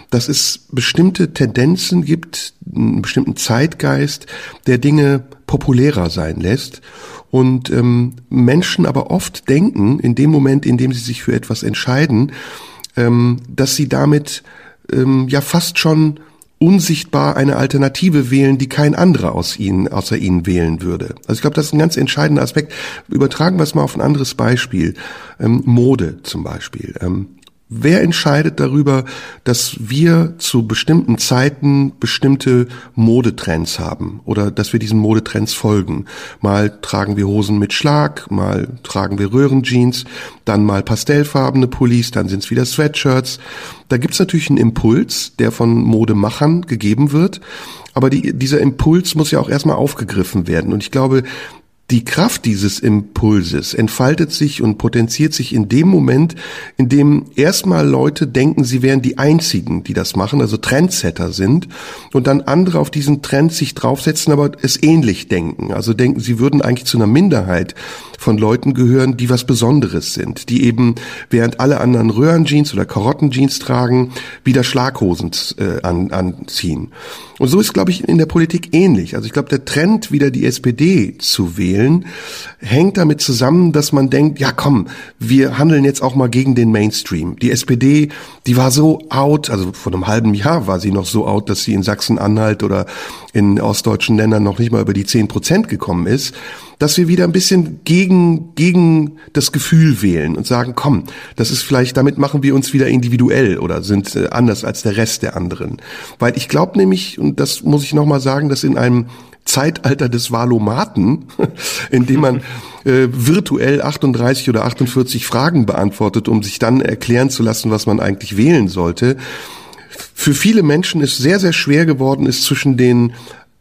dass es bestimmte Tendenzen gibt, einen bestimmten Zeitgeist, der Dinge populärer sein lässt. Und ähm, Menschen aber oft denken, in dem Moment, in dem sie sich für etwas entscheiden, ähm, dass sie damit ähm, ja fast schon unsichtbar eine Alternative wählen, die kein anderer aus ihnen, außer ihnen wählen würde. Also ich glaube, das ist ein ganz entscheidender Aspekt. Übertragen wir es mal auf ein anderes Beispiel. Ähm, Mode zum Beispiel. Ähm, Wer entscheidet darüber, dass wir zu bestimmten Zeiten bestimmte Modetrends haben oder dass wir diesen Modetrends folgen? Mal tragen wir Hosen mit Schlag, mal tragen wir Röhrenjeans, dann mal pastellfarbene Pullis, dann sind es wieder Sweatshirts. Da gibt's natürlich einen Impuls, der von Modemachern gegeben wird. Aber die, dieser Impuls muss ja auch erstmal aufgegriffen werden. Und ich glaube, die Kraft dieses Impulses entfaltet sich und potenziert sich in dem Moment, in dem erstmal Leute denken, sie wären die einzigen, die das machen, also Trendsetter sind und dann andere auf diesen Trend sich draufsetzen, aber es ähnlich denken. Also denken, sie würden eigentlich zu einer Minderheit von Leuten gehören, die was Besonderes sind, die eben während alle anderen Röhrenjeans oder Karottenjeans tragen, wieder Schlaghosen äh, an, anziehen. Und so ist, glaube ich, in der Politik ähnlich. Also ich glaube, der Trend, wieder die SPD zu wählen, hängt damit zusammen, dass man denkt, ja komm, wir handeln jetzt auch mal gegen den Mainstream. Die SPD, die war so out, also vor einem halben Jahr war sie noch so out, dass sie in Sachsen-Anhalt oder in ostdeutschen Ländern noch nicht mal über die zehn Prozent gekommen ist dass wir wieder ein bisschen gegen, gegen das Gefühl wählen und sagen, komm, das ist vielleicht, damit machen wir uns wieder individuell oder sind äh, anders als der Rest der anderen. Weil ich glaube nämlich, und das muss ich nochmal sagen, dass in einem Zeitalter des Valomaten, in dem man äh, virtuell 38 oder 48 Fragen beantwortet, um sich dann erklären zu lassen, was man eigentlich wählen sollte, für viele Menschen ist sehr, sehr schwer geworden ist, zwischen den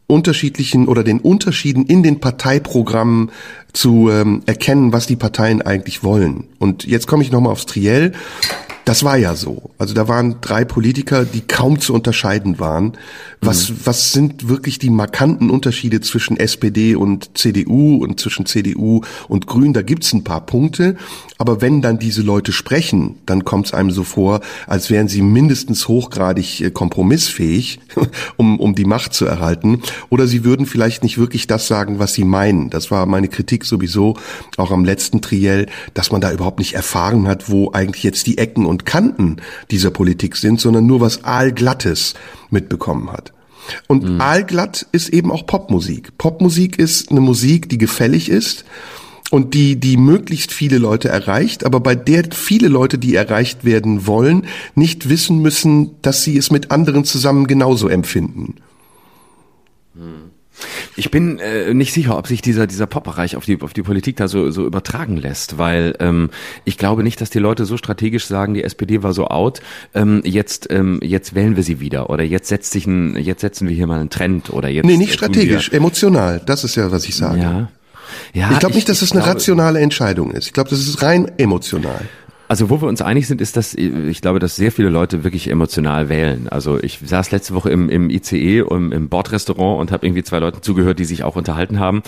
unterschiedlichen oder den Unterschieden in den Parteiprogrammen zu ähm, erkennen, was die Parteien eigentlich wollen. Und jetzt komme ich nochmal aufs Triell. Das war ja so. Also da waren drei Politiker, die kaum zu unterscheiden waren. Was, mhm. was sind wirklich die markanten Unterschiede zwischen SPD und CDU und zwischen CDU und Grün? Da gibt's ein paar Punkte. Aber wenn dann diese Leute sprechen, dann kommt es einem so vor, als wären sie mindestens hochgradig äh, kompromissfähig, um, um die Macht zu erhalten. Oder sie würden vielleicht nicht wirklich das sagen, was sie meinen. Das war meine Kritik sowieso auch am letzten Triell, dass man da überhaupt nicht erfahren hat, wo eigentlich jetzt die Ecken und Kanten dieser Politik sind, sondern nur was Aalglattes mitbekommen hat. Und mhm. Aalglatt ist eben auch Popmusik. Popmusik ist eine Musik, die gefällig ist und die, die möglichst viele Leute erreicht, aber bei der viele Leute, die erreicht werden wollen, nicht wissen müssen, dass sie es mit anderen zusammen genauso empfinden. Ich bin äh, nicht sicher, ob sich dieser dieser Pop-Bereich auf die auf die Politik da so so übertragen lässt, weil ähm, ich glaube nicht, dass die Leute so strategisch sagen, die SPD war so out, ähm, jetzt ähm, jetzt wählen wir sie wieder oder jetzt setzt sich ein jetzt setzen wir hier mal einen Trend oder jetzt Nee, nicht strategisch, emotional, das ist ja was ich sage. Ja. Ja, ich glaube nicht, dass es das eine rationale Entscheidung ist. Ich glaube, das ist rein emotional. Also wo wir uns einig sind, ist, dass ich glaube, dass sehr viele Leute wirklich emotional wählen. Also ich saß letzte Woche im, im ICE im, im Bordrestaurant und habe irgendwie zwei Leuten zugehört, die sich auch unterhalten haben.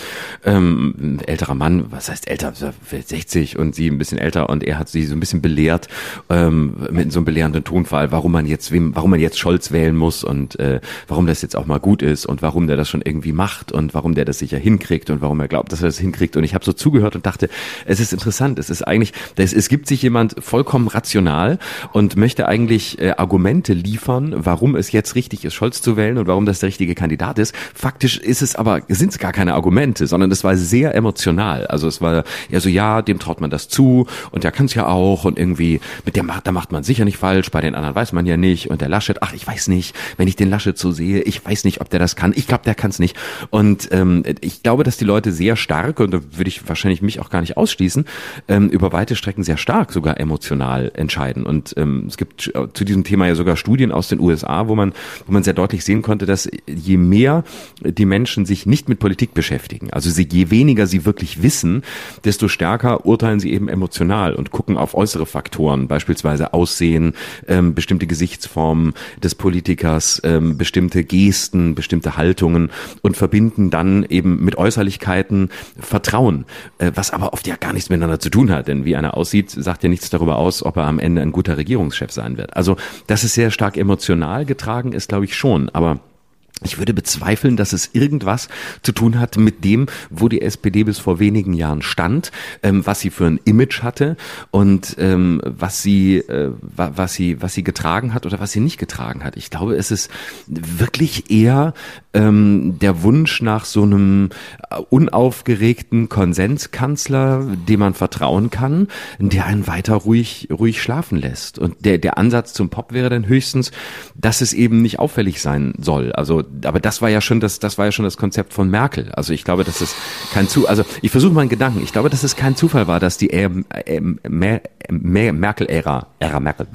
Ähm, älterer Mann, was heißt älter, 60 und sie ein bisschen älter und er hat sie so ein bisschen belehrt ähm, mit so einem belehrenden Tonfall, warum man jetzt wem, warum man jetzt Scholz wählen muss und äh, warum das jetzt auch mal gut ist und warum der das schon irgendwie macht und warum der das sicher hinkriegt und warum er glaubt, dass er das hinkriegt. Und ich habe so zugehört und dachte, es ist interessant. Es ist eigentlich, es, es gibt sich jemand jemand vollkommen rational und möchte eigentlich äh, Argumente liefern, warum es jetzt richtig ist, Scholz zu wählen und warum das der richtige Kandidat ist. Faktisch ist es aber, sind es gar keine Argumente, sondern es war sehr emotional. Also es war ja so, ja, dem traut man das zu und der kann es ja auch und irgendwie mit dem macht, da macht man sicher nicht falsch, bei den anderen weiß man ja nicht und der Laschet, ach, ich weiß nicht, wenn ich den Laschet so sehe, ich weiß nicht, ob der das kann. Ich glaube, der kann es nicht. Und ähm, ich glaube, dass die Leute sehr stark, und da würde ich wahrscheinlich mich auch gar nicht ausschließen, ähm, über weite Strecken sehr stark sogar emotional entscheiden. Und ähm, es gibt zu diesem Thema ja sogar Studien aus den USA, wo man, wo man sehr deutlich sehen konnte, dass je mehr die Menschen sich nicht mit Politik beschäftigen, also sie, je weniger sie wirklich wissen, desto stärker urteilen sie eben emotional und gucken auf äußere Faktoren, beispielsweise Aussehen, ähm, bestimmte Gesichtsformen des Politikers, ähm, bestimmte Gesten, bestimmte Haltungen und verbinden dann eben mit Äußerlichkeiten Vertrauen, äh, was aber oft ja gar nichts miteinander zu tun hat, denn wie einer aussieht, sagt ja nichts darüber aus, ob er am Ende ein guter Regierungschef sein wird. Also, dass es sehr stark emotional getragen ist, glaube ich schon, aber ich würde bezweifeln, dass es irgendwas zu tun hat mit dem, wo die SPD bis vor wenigen Jahren stand, ähm, was sie für ein Image hatte und ähm, was sie, äh, was sie, was sie getragen hat oder was sie nicht getragen hat. Ich glaube, es ist wirklich eher ähm, der Wunsch nach so einem unaufgeregten Konsenskanzler, dem man vertrauen kann, der einen weiter ruhig, ruhig schlafen lässt. Und der, der Ansatz zum Pop wäre dann höchstens, dass es eben nicht auffällig sein soll. Also aber das war ja schon das, das war ja schon das Konzept von Merkel. Also ich glaube, dass es kein zu, also ich versuche mal einen Gedanken. Ich glaube, dass es kein Zufall war, dass die äh, äh, Merkel-Ära, Ära Merkel,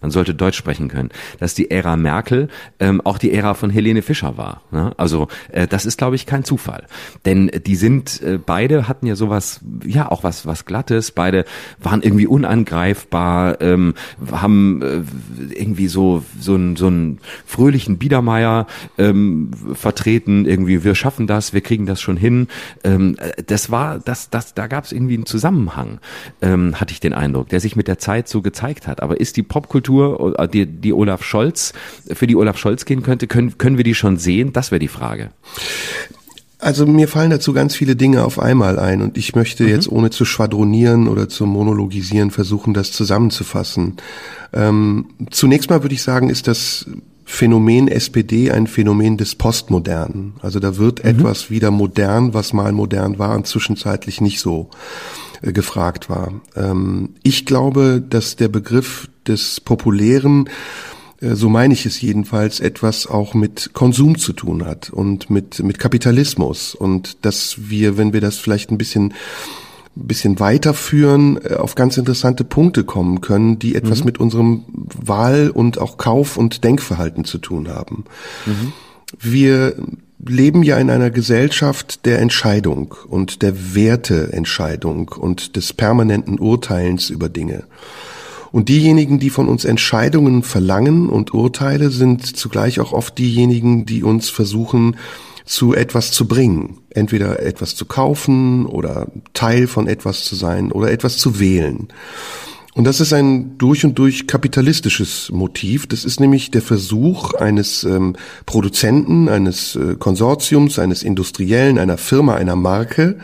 man sollte Deutsch sprechen können, dass die Ära Merkel ähm, auch die Ära von Helene Fischer war. Ne? Also äh, das ist, glaube ich, kein Zufall, denn die sind äh, beide hatten ja sowas, ja auch was was glattes. Beide waren irgendwie unangreifbar, ähm, haben äh, irgendwie so so einen so einen fröhlichen Biedermeier. Äh, ähm, vertreten, irgendwie, wir schaffen das, wir kriegen das schon hin. Ähm, das war, das, das, da gab es irgendwie einen Zusammenhang, ähm, hatte ich den Eindruck, der sich mit der Zeit so gezeigt hat. Aber ist die Popkultur, äh, die, die Olaf Scholz, für die Olaf Scholz gehen könnte, können, können wir die schon sehen? Das wäre die Frage. Also mir fallen dazu ganz viele Dinge auf einmal ein und ich möchte mhm. jetzt ohne zu schwadronieren oder zu monologisieren versuchen, das zusammenzufassen. Ähm, zunächst mal würde ich sagen, ist das Phänomen SPD ein Phänomen des Postmodernen. Also da wird mhm. etwas wieder modern, was mal modern war und zwischenzeitlich nicht so äh, gefragt war. Ähm, ich glaube, dass der Begriff des Populären äh, so meine ich es jedenfalls, etwas auch mit Konsum zu tun hat und mit, mit Kapitalismus und dass wir, wenn wir das vielleicht ein bisschen ein bisschen weiterführen, äh, auf ganz interessante Punkte kommen können, die etwas mhm. mit unserem Wahl- und auch Kauf- und Denkverhalten zu tun haben. Mhm. Wir leben ja in einer Gesellschaft der Entscheidung und der Werteentscheidung und des permanenten Urteilens über Dinge. Und diejenigen, die von uns Entscheidungen verlangen und Urteile, sind zugleich auch oft diejenigen, die uns versuchen, zu etwas zu bringen. Entweder etwas zu kaufen oder Teil von etwas zu sein oder etwas zu wählen. Und das ist ein durch und durch kapitalistisches Motiv. Das ist nämlich der Versuch eines ähm, Produzenten, eines äh, Konsortiums, eines Industriellen, einer Firma, einer Marke,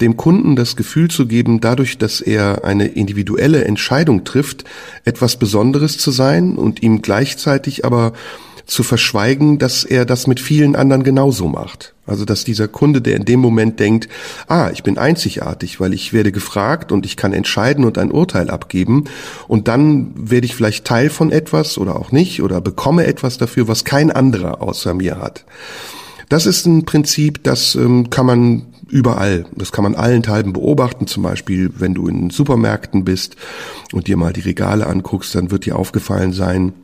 dem Kunden das Gefühl zu geben, dadurch, dass er eine individuelle Entscheidung trifft, etwas Besonderes zu sein und ihm gleichzeitig aber zu verschweigen, dass er das mit vielen anderen genauso macht. Also dass dieser Kunde, der in dem Moment denkt, ah, ich bin einzigartig, weil ich werde gefragt und ich kann entscheiden und ein Urteil abgeben und dann werde ich vielleicht Teil von etwas oder auch nicht oder bekomme etwas dafür, was kein anderer außer mir hat. Das ist ein Prinzip, das ähm, kann man überall, das kann man allenthalben beobachten, zum Beispiel wenn du in Supermärkten bist und dir mal die Regale anguckst, dann wird dir aufgefallen sein,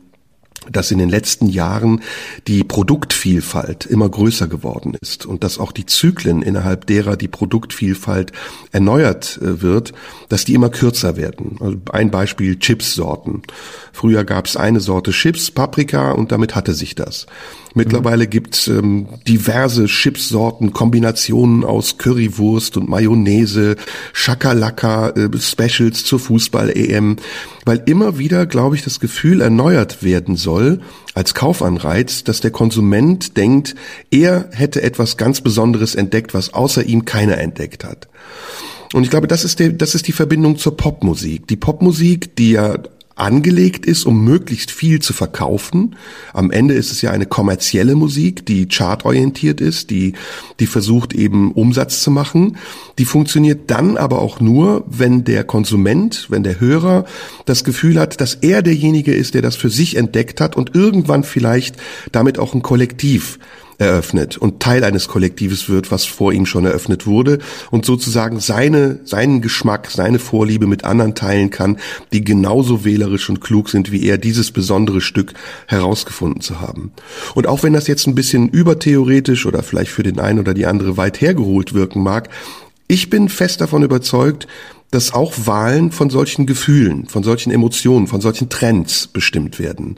dass in den letzten Jahren die Produktvielfalt immer größer geworden ist und dass auch die Zyklen, innerhalb derer die Produktvielfalt erneuert äh, wird, dass die immer kürzer werden. Also ein Beispiel Chipssorten. Früher gab es eine Sorte Chips, Paprika und damit hatte sich das. Mittlerweile mhm. gibt's ähm, diverse Chipsorten, Kombinationen aus Currywurst und Mayonnaise, Schakalaka, äh, Specials zur Fußball-EM, weil immer wieder, glaube ich, das Gefühl erneuert werden soll, als Kaufanreiz, dass der Konsument denkt, er hätte etwas ganz Besonderes entdeckt, was außer ihm keiner entdeckt hat. Und ich glaube, das ist, der, das ist die Verbindung zur Popmusik. Die Popmusik, die ja angelegt ist, um möglichst viel zu verkaufen. Am Ende ist es ja eine kommerzielle Musik, die chartorientiert ist, die, die versucht eben Umsatz zu machen. Die funktioniert dann aber auch nur, wenn der Konsument, wenn der Hörer das Gefühl hat, dass er derjenige ist, der das für sich entdeckt hat und irgendwann vielleicht damit auch ein Kollektiv eröffnet und Teil eines Kollektives wird, was vor ihm schon eröffnet wurde und sozusagen seine, seinen Geschmack, seine Vorliebe mit anderen teilen kann, die genauso wählerisch und klug sind wie er, dieses besondere Stück herausgefunden zu haben. Und auch wenn das jetzt ein bisschen übertheoretisch oder vielleicht für den einen oder die andere weit hergeholt wirken mag, ich bin fest davon überzeugt, dass auch Wahlen von solchen Gefühlen, von solchen Emotionen, von solchen Trends bestimmt werden.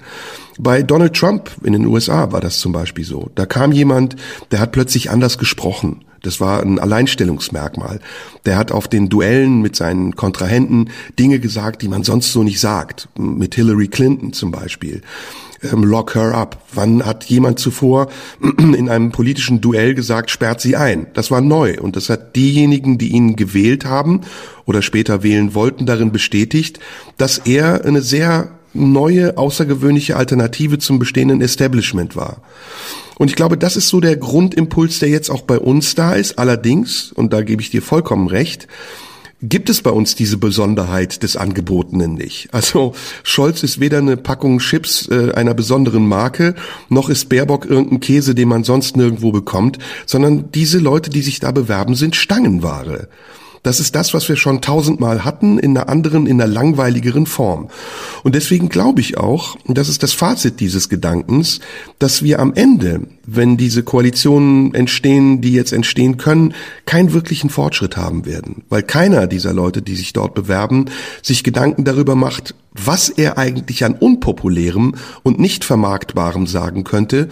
Bei Donald Trump in den USA war das zum Beispiel so. Da kam jemand, der hat plötzlich anders gesprochen. Das war ein Alleinstellungsmerkmal. Der hat auf den Duellen mit seinen Kontrahenten Dinge gesagt, die man sonst so nicht sagt. Mit Hillary Clinton zum Beispiel ähm, lock her up. Wann hat jemand zuvor in einem politischen Duell gesagt, sperrt sie ein? Das war neu und das hat diejenigen, die ihn gewählt haben oder später wählen wollten, darin bestätigt, dass er eine sehr neue, außergewöhnliche Alternative zum bestehenden Establishment war. Und ich glaube, das ist so der Grundimpuls, der jetzt auch bei uns da ist. Allerdings, und da gebe ich dir vollkommen recht, gibt es bei uns diese Besonderheit des Angebotenen nicht. Also Scholz ist weder eine Packung Chips äh, einer besonderen Marke, noch ist Baerbock irgendein Käse, den man sonst nirgendwo bekommt, sondern diese Leute, die sich da bewerben, sind Stangenware. Das ist das, was wir schon tausendmal hatten, in einer anderen, in einer langweiligeren Form. Und deswegen glaube ich auch, und das ist das Fazit dieses Gedankens, dass wir am Ende, wenn diese Koalitionen entstehen, die jetzt entstehen können, keinen wirklichen Fortschritt haben werden. Weil keiner dieser Leute, die sich dort bewerben, sich Gedanken darüber macht, was er eigentlich an unpopulärem und nicht vermarktbarem sagen könnte,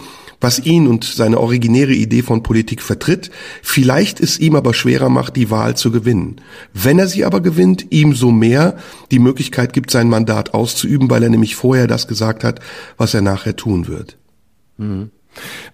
was ihn und seine originäre Idee von Politik vertritt, vielleicht es ihm aber schwerer macht, die Wahl zu gewinnen. Wenn er sie aber gewinnt, ihm so mehr die Möglichkeit gibt, sein Mandat auszuüben, weil er nämlich vorher das gesagt hat, was er nachher tun wird. Mhm.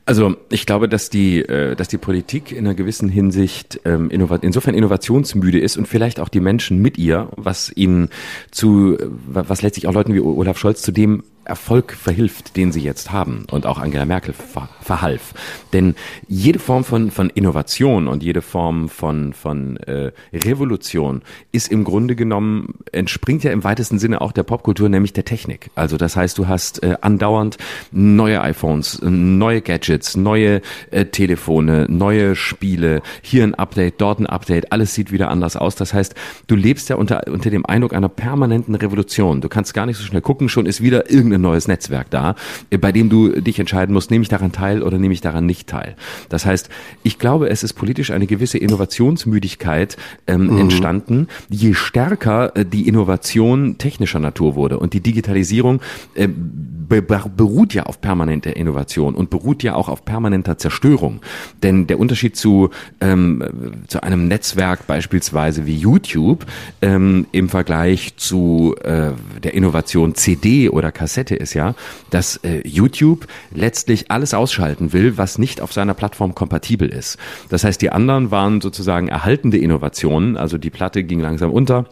Also ich glaube, dass die, äh, dass die Politik in einer gewissen Hinsicht ähm, insofern innovationsmüde ist und vielleicht auch die Menschen mit ihr, was ihnen zu, was letztlich auch Leuten wie Olaf Scholz zu dem Erfolg verhilft, den sie jetzt haben und auch Angela Merkel ver verhalf. Denn jede Form von, von Innovation und jede Form von, von äh, Revolution ist im Grunde genommen, entspringt ja im weitesten Sinne auch der Popkultur, nämlich der Technik. Also das heißt, du hast äh, andauernd neue iPhones, neue Gadgets, neue äh, Telefone, neue Spiele, hier ein Update, dort ein Update, alles sieht wieder anders aus. Das heißt, du lebst ja unter, unter dem Eindruck einer permanenten Revolution. Du kannst gar nicht so schnell gucken, schon ist wieder irgendein neues Netzwerk da, äh, bei dem du dich entscheiden musst, nehme ich daran teil oder nehme ich daran nicht teil. Das heißt, ich glaube, es ist politisch eine gewisse Innovationsmüdigkeit ähm, mhm. entstanden, je stärker äh, die Innovation technischer Natur wurde und die Digitalisierung äh, be beruht ja auf permanenter Innovation und beruht ja auch auf permanenter Zerstörung. Denn der Unterschied zu, ähm, zu einem Netzwerk beispielsweise wie YouTube ähm, im Vergleich zu äh, der Innovation CD oder Kassette ist ja, dass äh, YouTube letztlich alles ausschalten will, was nicht auf seiner Plattform kompatibel ist. Das heißt, die anderen waren sozusagen erhaltende Innovationen, also die Platte ging langsam unter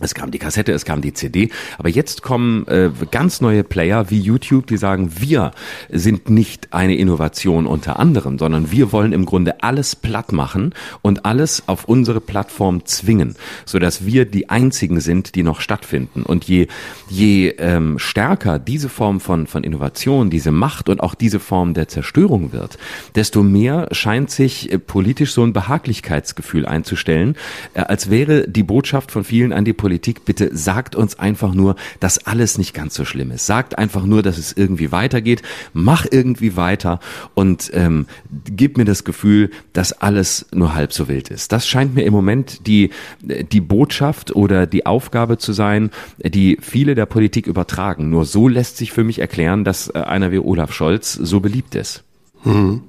es kam die Kassette, es kam die CD, aber jetzt kommen äh, ganz neue Player wie YouTube, die sagen, wir sind nicht eine Innovation unter anderem, sondern wir wollen im Grunde alles platt machen und alles auf unsere Plattform zwingen, so dass wir die einzigen sind, die noch stattfinden. Und je je ähm, stärker diese Form von von Innovation, diese Macht und auch diese Form der Zerstörung wird, desto mehr scheint sich äh, politisch so ein Behaglichkeitsgefühl einzustellen, äh, als wäre die Botschaft von vielen an die Politik, bitte sagt uns einfach nur, dass alles nicht ganz so schlimm ist. Sagt einfach nur, dass es irgendwie weitergeht. Mach irgendwie weiter und ähm, gib mir das Gefühl, dass alles nur halb so wild ist. Das scheint mir im Moment die, die Botschaft oder die Aufgabe zu sein, die viele der Politik übertragen. Nur so lässt sich für mich erklären, dass äh, einer wie Olaf Scholz so beliebt ist. Mhm.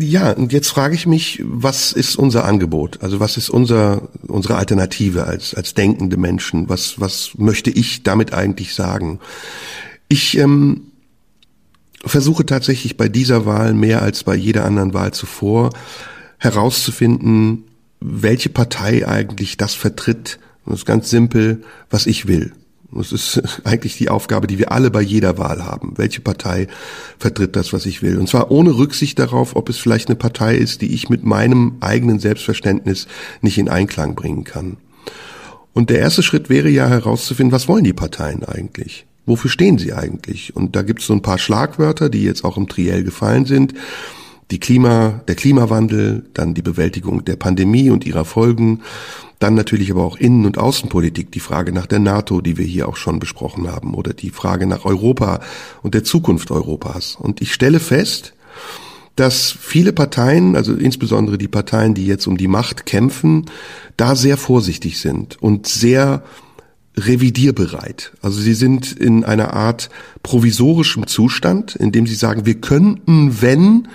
Ja, und jetzt frage ich mich, was ist unser Angebot? Also was ist unser, unsere Alternative als, als denkende Menschen? Was, was möchte ich damit eigentlich sagen? Ich ähm, versuche tatsächlich bei dieser Wahl mehr als bei jeder anderen Wahl zuvor herauszufinden, welche Partei eigentlich das vertritt. das ist ganz simpel, was ich will. Das ist eigentlich die Aufgabe, die wir alle bei jeder Wahl haben. Welche Partei vertritt das, was ich will? Und zwar ohne Rücksicht darauf, ob es vielleicht eine Partei ist, die ich mit meinem eigenen Selbstverständnis nicht in Einklang bringen kann. Und der erste Schritt wäre ja herauszufinden, was wollen die Parteien eigentlich? Wofür stehen sie eigentlich? Und da gibt es so ein paar Schlagwörter, die jetzt auch im Triell gefallen sind. Die Klima, der Klimawandel, dann die Bewältigung der Pandemie und ihrer Folgen, dann natürlich aber auch Innen- und Außenpolitik, die Frage nach der NATO, die wir hier auch schon besprochen haben, oder die Frage nach Europa und der Zukunft Europas. Und ich stelle fest, dass viele Parteien, also insbesondere die Parteien, die jetzt um die Macht kämpfen, da sehr vorsichtig sind und sehr revidierbereit. Also sie sind in einer Art provisorischem Zustand, in dem sie sagen, wir könnten, wenn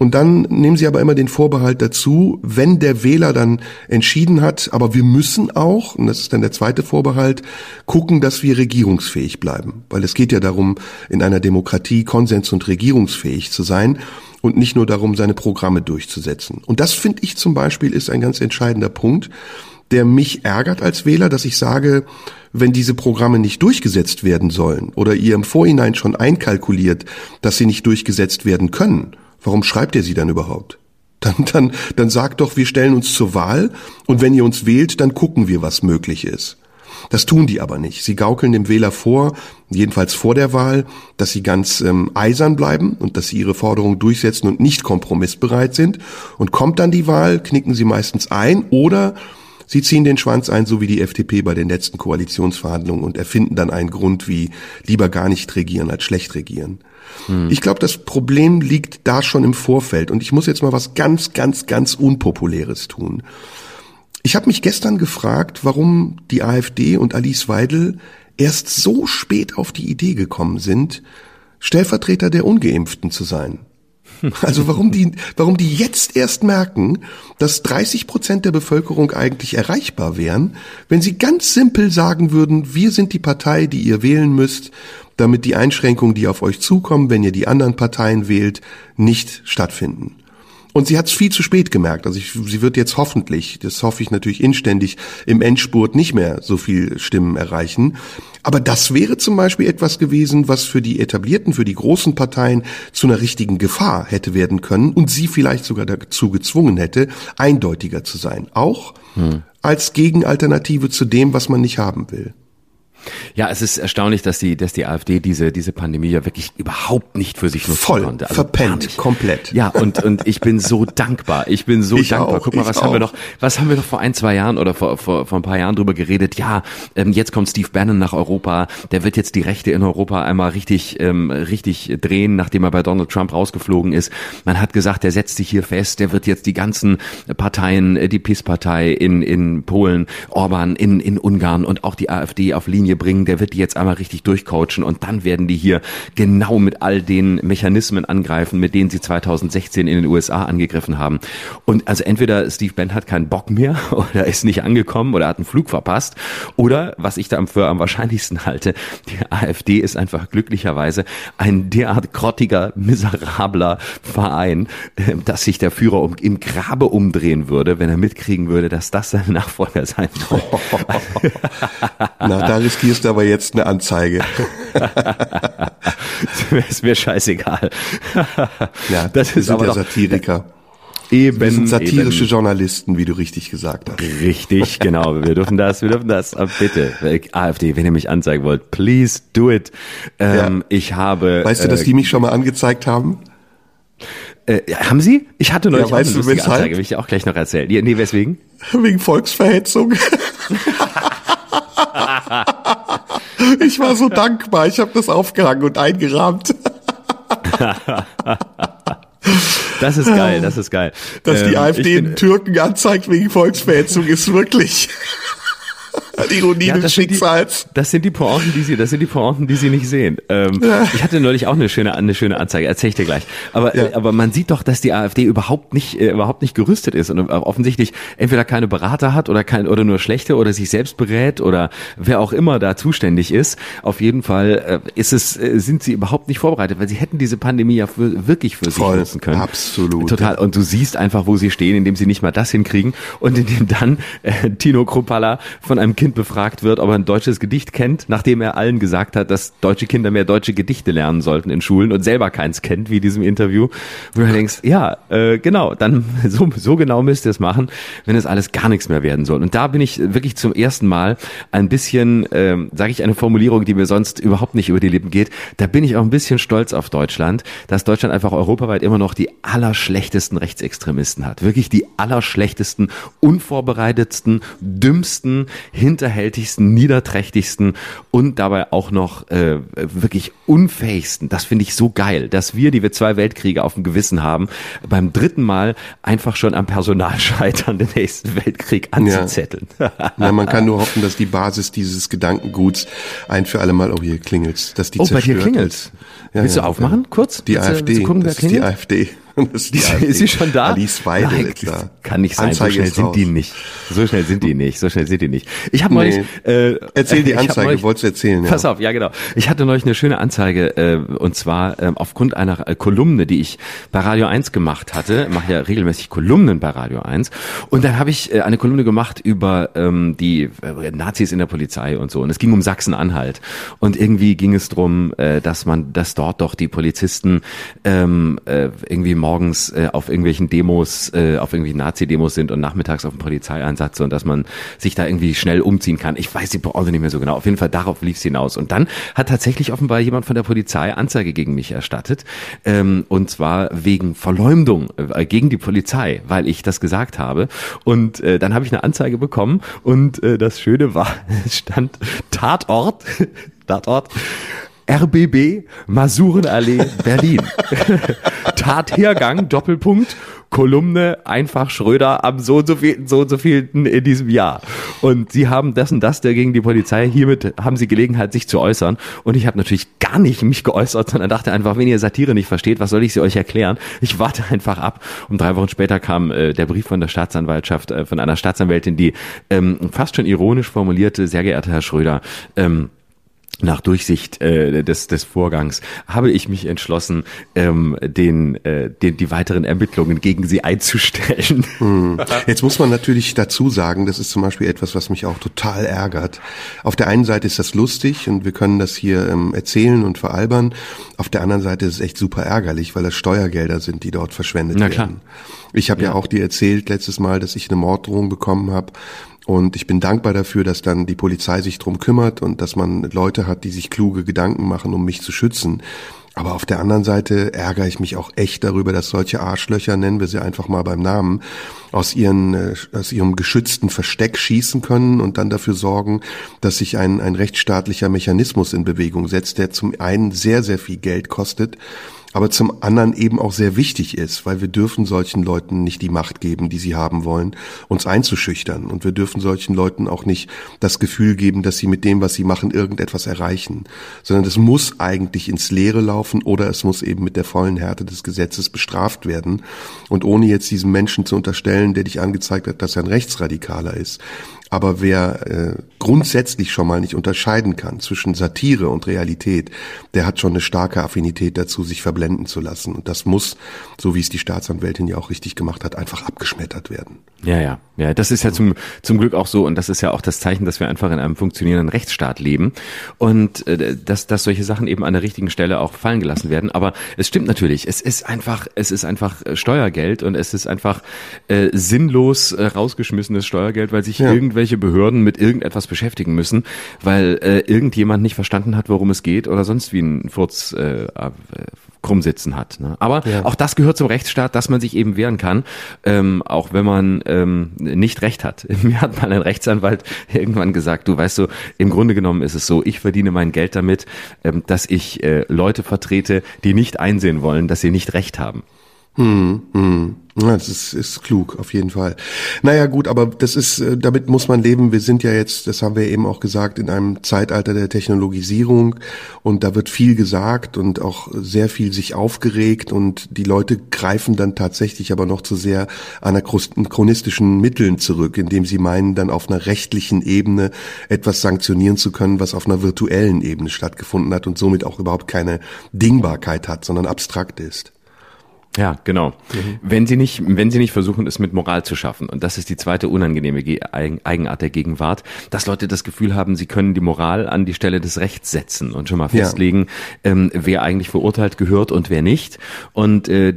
und dann nehmen Sie aber immer den Vorbehalt dazu, wenn der Wähler dann entschieden hat, aber wir müssen auch, und das ist dann der zweite Vorbehalt, gucken, dass wir regierungsfähig bleiben. Weil es geht ja darum, in einer Demokratie konsens- und regierungsfähig zu sein und nicht nur darum, seine Programme durchzusetzen. Und das finde ich zum Beispiel ist ein ganz entscheidender Punkt, der mich ärgert als Wähler, dass ich sage, wenn diese Programme nicht durchgesetzt werden sollen oder ihr im Vorhinein schon einkalkuliert, dass sie nicht durchgesetzt werden können, Warum schreibt ihr sie dann überhaupt? Dann, dann, dann sagt doch, wir stellen uns zur Wahl und wenn ihr uns wählt, dann gucken wir, was möglich ist. Das tun die aber nicht. Sie gaukeln dem Wähler vor, jedenfalls vor der Wahl, dass sie ganz ähm, eisern bleiben und dass sie ihre Forderungen durchsetzen und nicht kompromissbereit sind. Und kommt dann die Wahl, knicken sie meistens ein oder sie ziehen den Schwanz ein, so wie die FDP bei den letzten Koalitionsverhandlungen und erfinden dann einen Grund wie lieber gar nicht regieren als schlecht regieren. Hm. Ich glaube, das Problem liegt da schon im Vorfeld. Und ich muss jetzt mal was ganz, ganz, ganz Unpopuläres tun. Ich habe mich gestern gefragt, warum die AfD und Alice Weidel erst so spät auf die Idee gekommen sind, Stellvertreter der Ungeimpften zu sein. Also warum die, warum die jetzt erst merken, dass 30 Prozent der Bevölkerung eigentlich erreichbar wären, wenn sie ganz simpel sagen würden, wir sind die Partei, die ihr wählen müsst, damit die Einschränkungen, die auf euch zukommen, wenn ihr die anderen Parteien wählt, nicht stattfinden. Und sie hat es viel zu spät gemerkt. Also ich, sie wird jetzt hoffentlich, das hoffe ich natürlich inständig, im Endspurt nicht mehr so viel Stimmen erreichen. Aber das wäre zum Beispiel etwas gewesen, was für die etablierten, für die großen Parteien zu einer richtigen Gefahr hätte werden können und sie vielleicht sogar dazu gezwungen hätte, eindeutiger zu sein. Auch hm. als Gegenalternative zu dem, was man nicht haben will. Ja, es ist erstaunlich, dass die, dass die AfD diese, diese Pandemie ja wirklich überhaupt nicht für sich nutzen Voll konnte. Also verpennt, komplett. Ja, und, und ich bin so dankbar. Ich bin so ich dankbar. Auch, Guck mal, was auch. haben wir noch, was haben wir noch vor ein, zwei Jahren oder vor, vor, vor ein paar Jahren drüber geredet? Ja, ähm, jetzt kommt Steve Bannon nach Europa. Der wird jetzt die Rechte in Europa einmal richtig, ähm, richtig drehen, nachdem er bei Donald Trump rausgeflogen ist. Man hat gesagt, der setzt sich hier fest. Der wird jetzt die ganzen Parteien, äh, die PiS-Partei in, in Polen, Orban in, in Ungarn und auch die AfD auf Linie Linie bringen, der wird die jetzt einmal richtig durchcoachen und dann werden die hier genau mit all den Mechanismen angreifen, mit denen sie 2016 in den USA angegriffen haben. Und also entweder Steve Bannon hat keinen Bock mehr oder ist nicht angekommen oder hat einen Flug verpasst oder, was ich da für am wahrscheinlichsten halte, die AfD ist einfach glücklicherweise ein derart grottiger, miserabler Verein, äh, dass sich der Führer um, im Grabe umdrehen würde, wenn er mitkriegen würde, dass das sein Nachfolger sein soll. Na, da riskierst du aber jetzt eine Anzeige. ist mir scheißegal. ja, das ist aber der Satiriker. Eben, wir sind satirische eben. Journalisten, wie du richtig gesagt hast. Richtig, genau. Wir dürfen das, wir dürfen das. Aber bitte, AfD, wenn ihr mich anzeigen wollt, please do it. Ähm, ja. Ich habe. Weißt du, dass äh, die mich schon mal angezeigt haben? Äh, haben Sie? Ich hatte neulich ja, weißt eine lustige Anzeige, will ich dir auch gleich noch erzählen. Nee, weswegen? Wegen Volksverhetzung. ich war so dankbar. Ich habe das aufgehangen und eingerahmt. Das ist geil, das ist geil. Dass die ähm, AfD den Türken anzeigt wegen Volksverhetzung ist wirklich. Die Ironie ja, des Schicksals. Die, das sind die Pointen, die sie, das sind die Pointen, die sie nicht sehen. Ähm, ja. Ich hatte neulich auch eine schöne, eine schöne Anzeige. Erzähl ich dir gleich. Aber, ja. aber man sieht doch, dass die AfD überhaupt nicht, äh, überhaupt nicht gerüstet ist und offensichtlich entweder keine Berater hat oder kein, oder nur schlechte oder sich selbst berät oder wer auch immer da zuständig ist. Auf jeden Fall äh, ist es, äh, sind sie überhaupt nicht vorbereitet, weil sie hätten diese Pandemie ja für, wirklich für Voll, sich nutzen können. Absolut. Total. Und du siehst einfach, wo sie stehen, indem sie nicht mal das hinkriegen und indem dann äh, Tino Kruppalla von einem Kind Kind befragt wird, ob er ein deutsches Gedicht kennt, nachdem er allen gesagt hat, dass deutsche Kinder mehr deutsche Gedichte lernen sollten in Schulen und selber keins kennt, wie in diesem Interview. Wo du denkst, ja, äh, genau, dann so, so genau müsst ihr es machen, wenn es alles gar nichts mehr werden soll. Und da bin ich wirklich zum ersten Mal ein bisschen, ähm, sage ich eine Formulierung, die mir sonst überhaupt nicht über die Lippen geht, da bin ich auch ein bisschen stolz auf Deutschland, dass Deutschland einfach europaweit immer noch die allerschlechtesten Rechtsextremisten hat. Wirklich die allerschlechtesten, unvorbereitetsten, dümmsten, hinterhältigsten, niederträchtigsten und dabei auch noch äh, wirklich unfähigsten. Das finde ich so geil, dass wir, die wir zwei Weltkriege auf dem Gewissen haben, beim dritten Mal einfach schon am Personal scheitern, den nächsten Weltkrieg anzuzetteln. Ja. Na, man kann nur hoffen, dass die Basis dieses Gedankenguts ein für alle Mal, oh hier klingelt's, dass die oh, bei dir klingelt's. Ja, Willst ja, du aufmachen, kurz? Die AfD, gucken, das ist die AfD. Ist, die ist sie schon da? Alice Weidel Nein, ist da. Kann nicht sein, Anzeige so schnell sind raus. die nicht. So schnell sind die nicht, so schnell sind die nicht. Ich habe Nee. neulich... Äh, Erzähl die Anzeige, neulich- wolltest du erzählen, ja. Pass auf, ja genau. Ich hatte neulich eine schöne Anzeige äh, und zwar ähm, aufgrund einer äh, Kolumne, die ich bei Radio 1 gemacht hatte. Ich mache ja regelmäßig Kolumnen bei Radio 1 und dann habe ich äh, eine Kolumne gemacht über ähm, die äh, Nazis in der Polizei und so und es ging um Sachsen-Anhalt und irgendwie ging es drum, äh, dass man, dass dort doch die Polizisten ähm, äh, irgendwie morgens äh, auf irgendwelchen Demos, äh, auf irgendwelchen Nazi-Demos sind und nachmittags auf dem Polizeieinsatz und dass man sich da irgendwie schnell umziehen kann. Ich weiß die Branche nicht mehr so genau. Auf jeden Fall darauf lief es hinaus. Und dann hat tatsächlich offenbar jemand von der Polizei Anzeige gegen mich erstattet. Ähm, und zwar wegen Verleumdung äh, gegen die Polizei, weil ich das gesagt habe. Und äh, dann habe ich eine Anzeige bekommen und äh, das Schöne war, es stand Tatort, Tatort, RBB, Masurenallee, Berlin. Tathergang, Doppelpunkt, Kolumne, einfach Schröder am so und so vielen, so und so vielen in diesem Jahr. Und sie haben das und das dagegen die Polizei. Hiermit haben sie Gelegenheit, sich zu äußern. Und ich habe natürlich gar nicht mich geäußert, sondern dachte einfach, wenn ihr Satire nicht versteht, was soll ich sie euch erklären? Ich warte einfach ab. Und drei Wochen später kam äh, der Brief von der Staatsanwaltschaft, äh, von einer Staatsanwältin, die ähm, fast schon ironisch formulierte, sehr geehrter Herr Schröder, ähm, nach Durchsicht äh, des, des Vorgangs habe ich mich entschlossen, ähm, den, äh, den, die weiteren Ermittlungen gegen sie einzustellen. Jetzt muss man natürlich dazu sagen, das ist zum Beispiel etwas, was mich auch total ärgert. Auf der einen Seite ist das lustig und wir können das hier ähm, erzählen und veralbern. Auf der anderen Seite ist es echt super ärgerlich, weil das Steuergelder sind, die dort verschwendet Na klar. werden. Ich habe ja. auch dir erzählt letztes Mal, dass ich eine Morddrohung bekommen habe. Und ich bin dankbar dafür, dass dann die Polizei sich drum kümmert und dass man Leute hat, die sich kluge Gedanken machen, um mich zu schützen. Aber auf der anderen Seite ärgere ich mich auch echt darüber, dass solche Arschlöcher, nennen wir sie einfach mal beim Namen, aus, ihren, äh, aus ihrem geschützten Versteck schießen können und dann dafür sorgen, dass sich ein, ein rechtsstaatlicher Mechanismus in Bewegung setzt, der zum einen sehr, sehr viel Geld kostet, aber zum anderen eben auch sehr wichtig ist, weil wir dürfen solchen Leuten nicht die Macht geben, die sie haben wollen, uns einzuschüchtern. Und wir dürfen solchen Leuten auch nicht das Gefühl geben, dass sie mit dem, was sie machen, irgendetwas erreichen, sondern es muss eigentlich ins Leere laufen oder es muss eben mit der vollen Härte des Gesetzes bestraft werden. Und ohne jetzt diesem Menschen zu unterstellen, der dich angezeigt hat, dass er ein Rechtsradikaler ist, aber wer äh, grundsätzlich schon mal nicht unterscheiden kann zwischen Satire und Realität, der hat schon eine starke Affinität dazu, sich verblenden zu lassen. Und das muss, so wie es die Staatsanwältin ja auch richtig gemacht hat, einfach abgeschmettert werden. Ja, ja, ja. Das ist ja zum, zum Glück auch so und das ist ja auch das Zeichen, dass wir einfach in einem funktionierenden Rechtsstaat leben und äh, dass, dass solche Sachen eben an der richtigen Stelle auch fallen gelassen werden. Aber es stimmt natürlich, es ist einfach, es ist einfach äh, Steuergeld und es ist einfach äh, sinnlos äh, rausgeschmissenes Steuergeld, weil sich Ja. irgendwelche Behörden mit irgendetwas beschäftigen müssen, weil äh, irgendjemand nicht verstanden hat, worum es geht oder sonst wie ein Furz äh, äh, krumm sitzen hat. Ne? Aber Ja. auch das gehört zum Rechtsstaat, dass man sich eben wehren kann, ähm, auch wenn man ähm, nicht recht hat. Mir hat mal ein Rechtsanwalt irgendwann gesagt, du weißt so, im Grunde genommen ist es so, ich verdiene mein Geld damit, ähm, dass ich äh, Leute vertrete, die nicht einsehen wollen, dass sie nicht recht haben. Hm, hm. Ja, das ist, ist klug, auf jeden Fall. Naja, gut, aber das ist, äh, damit muss man leben. Wir sind ja jetzt, das haben wir eben auch gesagt, in einem Zeitalter der Technologisierung und da wird viel gesagt und auch sehr viel sich aufgeregt und die Leute greifen dann tatsächlich aber noch zu sehr anachronistischen Mitteln zurück, indem sie meinen, dann auf einer rechtlichen Ebene etwas sanktionieren zu können, was auf einer virtuellen Ebene stattgefunden hat und somit auch überhaupt keine Dingbarkeit hat, sondern abstrakt ist. Ja, genau. Mhm. Wenn sie nicht, wenn sie nicht versuchen, es mit Moral zu schaffen. Und das ist die zweite unangenehme Eigenart der Gegenwart, dass Leute das Gefühl haben, sie können die Moral an die Stelle des Rechts setzen und schon mal festlegen, ja. ähm, wer eigentlich verurteilt gehört und wer nicht. Und äh,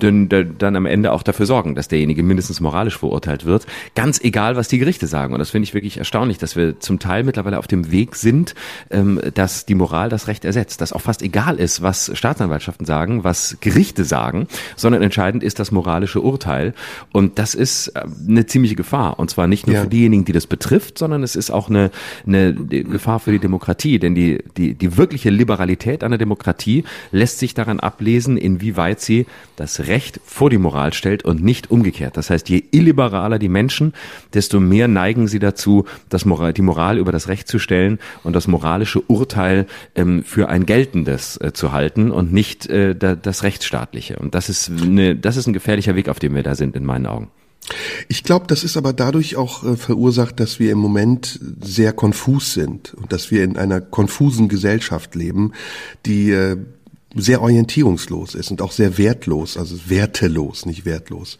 dann, dann am Ende auch dafür sorgen, dass derjenige mindestens moralisch verurteilt wird. Ganz egal, was die Gerichte sagen. Und das finde ich wirklich erstaunlich, dass wir zum Teil mittlerweile auf dem Weg sind, ähm, dass die Moral das Recht ersetzt. Dass auch fast egal ist, was Staatsanwaltschaften sagen, was Gerichte sagen sondern entscheidend ist das moralische Urteil. Und das ist äh, eine ziemliche Gefahr. Und zwar nicht nur ja. für diejenigen, die das betrifft, sondern es ist auch eine, eine Gefahr für die Demokratie. Denn die, die, die wirkliche Liberalität einer Demokratie lässt sich daran ablesen, inwieweit sie das Recht vor die Moral stellt und nicht umgekehrt. Das heißt, je illiberaler die Menschen, desto mehr neigen sie dazu, das Moral, die Moral über das Recht zu stellen und das moralische Urteil ähm, für ein geltendes äh, zu halten und nicht äh, das rechtsstaatliche. Und das ist eine, das ist ein gefährlicher Weg, auf dem wir da sind, in meinen Augen. Ich glaube, das ist aber dadurch auch äh, verursacht, dass wir im Moment sehr konfus sind und dass wir in einer konfusen Gesellschaft leben, die äh, sehr orientierungslos ist und auch sehr wertlos, also wertelos, nicht wertlos.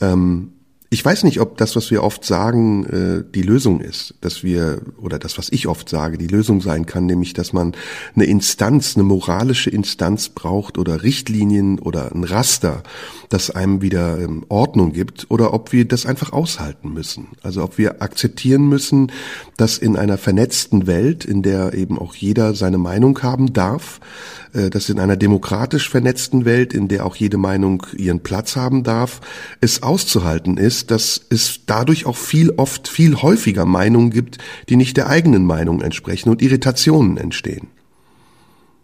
Ähm, ich weiß nicht, ob das, was wir oft sagen, äh, die Lösung ist, dass wir, oder das, was ich oft sage, die Lösung sein kann, nämlich, dass man eine Instanz, eine moralische Instanz braucht oder Richtlinien oder ein Raster, das einem wieder ähm, Ordnung gibt, oder ob wir das einfach aushalten müssen. Also ob wir akzeptieren müssen, dass in einer vernetzten Welt, in der eben auch jeder seine Meinung haben darf, dass in einer demokratisch vernetzten Welt, in der auch jede Meinung ihren Platz haben darf, es auszuhalten ist, dass es dadurch auch viel oft viel häufiger Meinungen gibt, die nicht der eigenen Meinung entsprechen und Irritationen entstehen.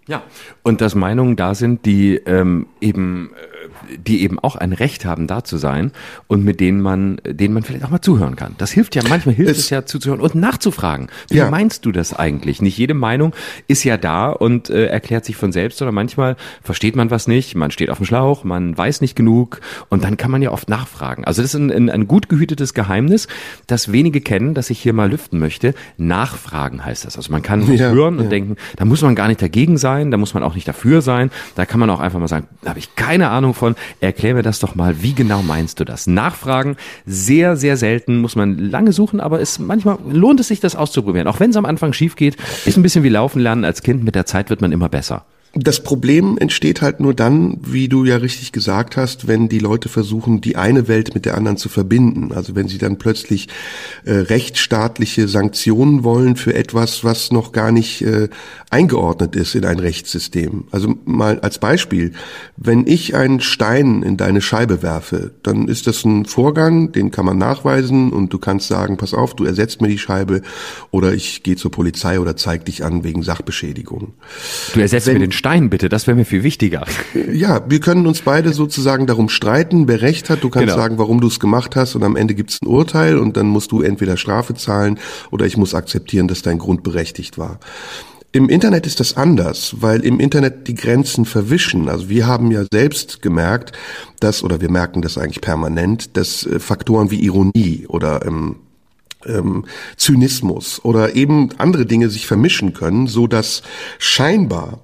Ja, und dass Meinungen da sind, die ähm, eben äh, die eben auch ein Recht haben, da zu sein und mit denen man, denen man vielleicht auch mal zuhören kann. Das hilft ja, manchmal hilft es, es ja zuzuhören und nachzufragen. Wie ja. meinst du das eigentlich? Nicht jede Meinung ist ja da und äh, erklärt sich von selbst, sondern manchmal versteht man was nicht, man steht auf dem Schlauch, man weiß nicht genug und dann kann man ja oft nachfragen. Also das ist ein, ein, ein gut gehütetes Geheimnis, das wenige kennen, das ich hier mal lüften möchte. Nachfragen heißt das. Also man kann ja, hören und ja. denken, da muss man gar nicht dagegen sein, da muss man auch nicht dafür sein, da kann man auch einfach mal sagen, da habe ich keine Ahnung von, Erklär mir das doch mal, wie genau meinst du das? Nachfragen, sehr, sehr selten, muss man lange suchen, aber es manchmal lohnt es sich, das auszuprobieren. Auch wenn es am Anfang schief geht, ist ein bisschen wie Laufen lernen als Kind, mit der Zeit wird man immer besser. Das Problem entsteht halt nur dann, wie du ja richtig gesagt hast, wenn die Leute versuchen, die eine Welt mit der anderen zu verbinden. Also wenn sie dann plötzlich äh, rechtsstaatliche Sanktionen wollen für etwas, was noch gar nicht äh, eingeordnet ist in ein Rechtssystem. Also mal als Beispiel, wenn ich einen Stein in deine Scheibe werfe, dann ist das ein Vorgang, den kann man nachweisen und du kannst sagen, pass auf, du ersetzt mir die Scheibe oder ich gehe zur Polizei oder zeig dich an wegen Sachbeschädigung. Du ersetzt wenn, mir den Stein bitte, das wäre mir viel wichtiger. Ja, wir können uns beide sozusagen darum streiten, wer recht hat. Du kannst genau. sagen, warum du es gemacht hast und am Ende gibt es ein Urteil und dann musst du entweder Strafe zahlen oder ich muss akzeptieren, dass dein Grund berechtigt war. Im Internet ist das anders, weil im Internet die Grenzen verwischen. Also wir haben ja selbst gemerkt, dass, oder wir merken das eigentlich permanent, dass äh, Faktoren wie Ironie oder ähm, ähm, Zynismus oder eben andere Dinge sich vermischen können, so dass scheinbar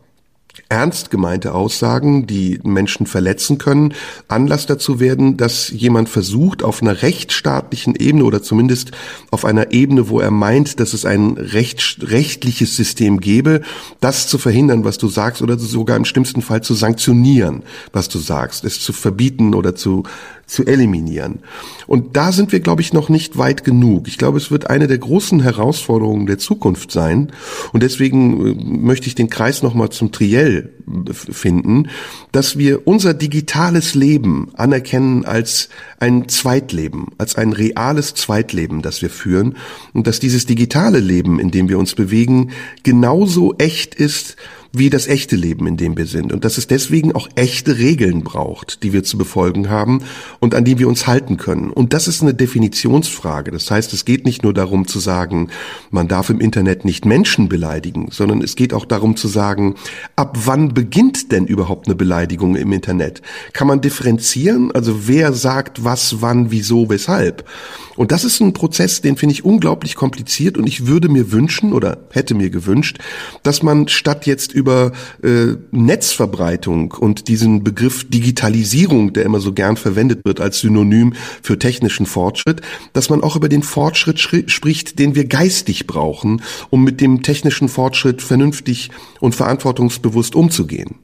ernst gemeinte Aussagen, die Menschen verletzen können, Anlass dazu werden, dass jemand versucht, auf einer rechtsstaatlichen Ebene oder zumindest auf einer Ebene, wo er meint, dass es ein recht, rechtliches System gäbe, das zu verhindern, was du sagst, oder sogar im schlimmsten Fall zu sanktionieren, was du sagst, es zu verbieten oder zu zu eliminieren. Und da sind wir, glaube ich, noch nicht weit genug. Ich glaube, es wird eine der großen Herausforderungen der Zukunft sein. Und deswegen äh, möchte ich den Kreis nochmal zum Triell finden, dass wir unser digitales Leben anerkennen als ein Zweitleben, als ein reales Zweitleben, das wir führen. Und dass dieses digitale Leben, in dem wir uns bewegen, genauso echt ist, wie das echte Leben, in dem wir sind. Und dass es deswegen auch echte Regeln braucht, die wir zu befolgen haben und an die wir uns halten können. Und das ist eine Definitionsfrage. Das heißt, es geht nicht nur darum zu sagen, man darf im Internet nicht Menschen beleidigen, sondern es geht auch darum zu sagen, ab wann beginnt denn überhaupt eine Beleidigung im Internet? Kann man differenzieren? Also wer sagt was, wann, wieso, weshalb? Und das ist ein Prozess, den finde ich unglaublich kompliziert und ich würde mir wünschen oder hätte mir gewünscht, dass man statt jetzt über äh, Netzverbreitung und diesen Begriff Digitalisierung, der immer so gern verwendet wird als Synonym für technischen Fortschritt, dass man auch über den Fortschritt spricht, den wir geistig brauchen, um mit dem technischen Fortschritt vernünftig und verantwortungsbewusst umzugehen.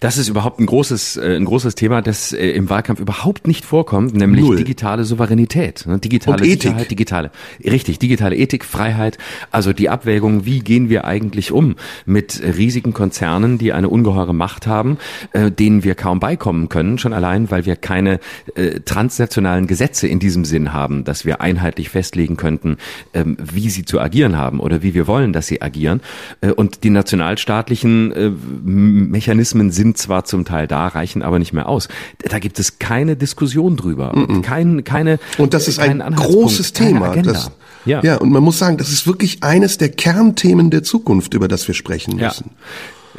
Das ist überhaupt ein großes, äh, ein großes Thema, das äh, im Wahlkampf überhaupt nicht vorkommt, nämlich Null. digitale Souveränität, ne? digitale Und Sicherheit, Ethik. digitale, richtig, digitale Ethik, Freiheit, also die Abwägung, wie gehen wir eigentlich um mit riesigen Konzernen, die eine ungeheure Macht haben, äh, denen wir kaum beikommen können, schon allein, weil wir keine transnationalen Gesetze in diesem Sinn haben, dass wir einheitlich festlegen könnten, ähm, wie sie zu agieren haben oder wie wir wollen, dass sie agieren. Und die nationalstaatlichen äh, Mechanismen sind zwar zum Teil da, reichen aber nicht mehr aus. Da gibt es keine Diskussion drüber, mm -mm. Kein, keine Und das ist ein großes Thema. Das, ja. ja, und man muss sagen, das ist wirklich eines der Kernthemen der Zukunft, über das wir sprechen müssen. Ja.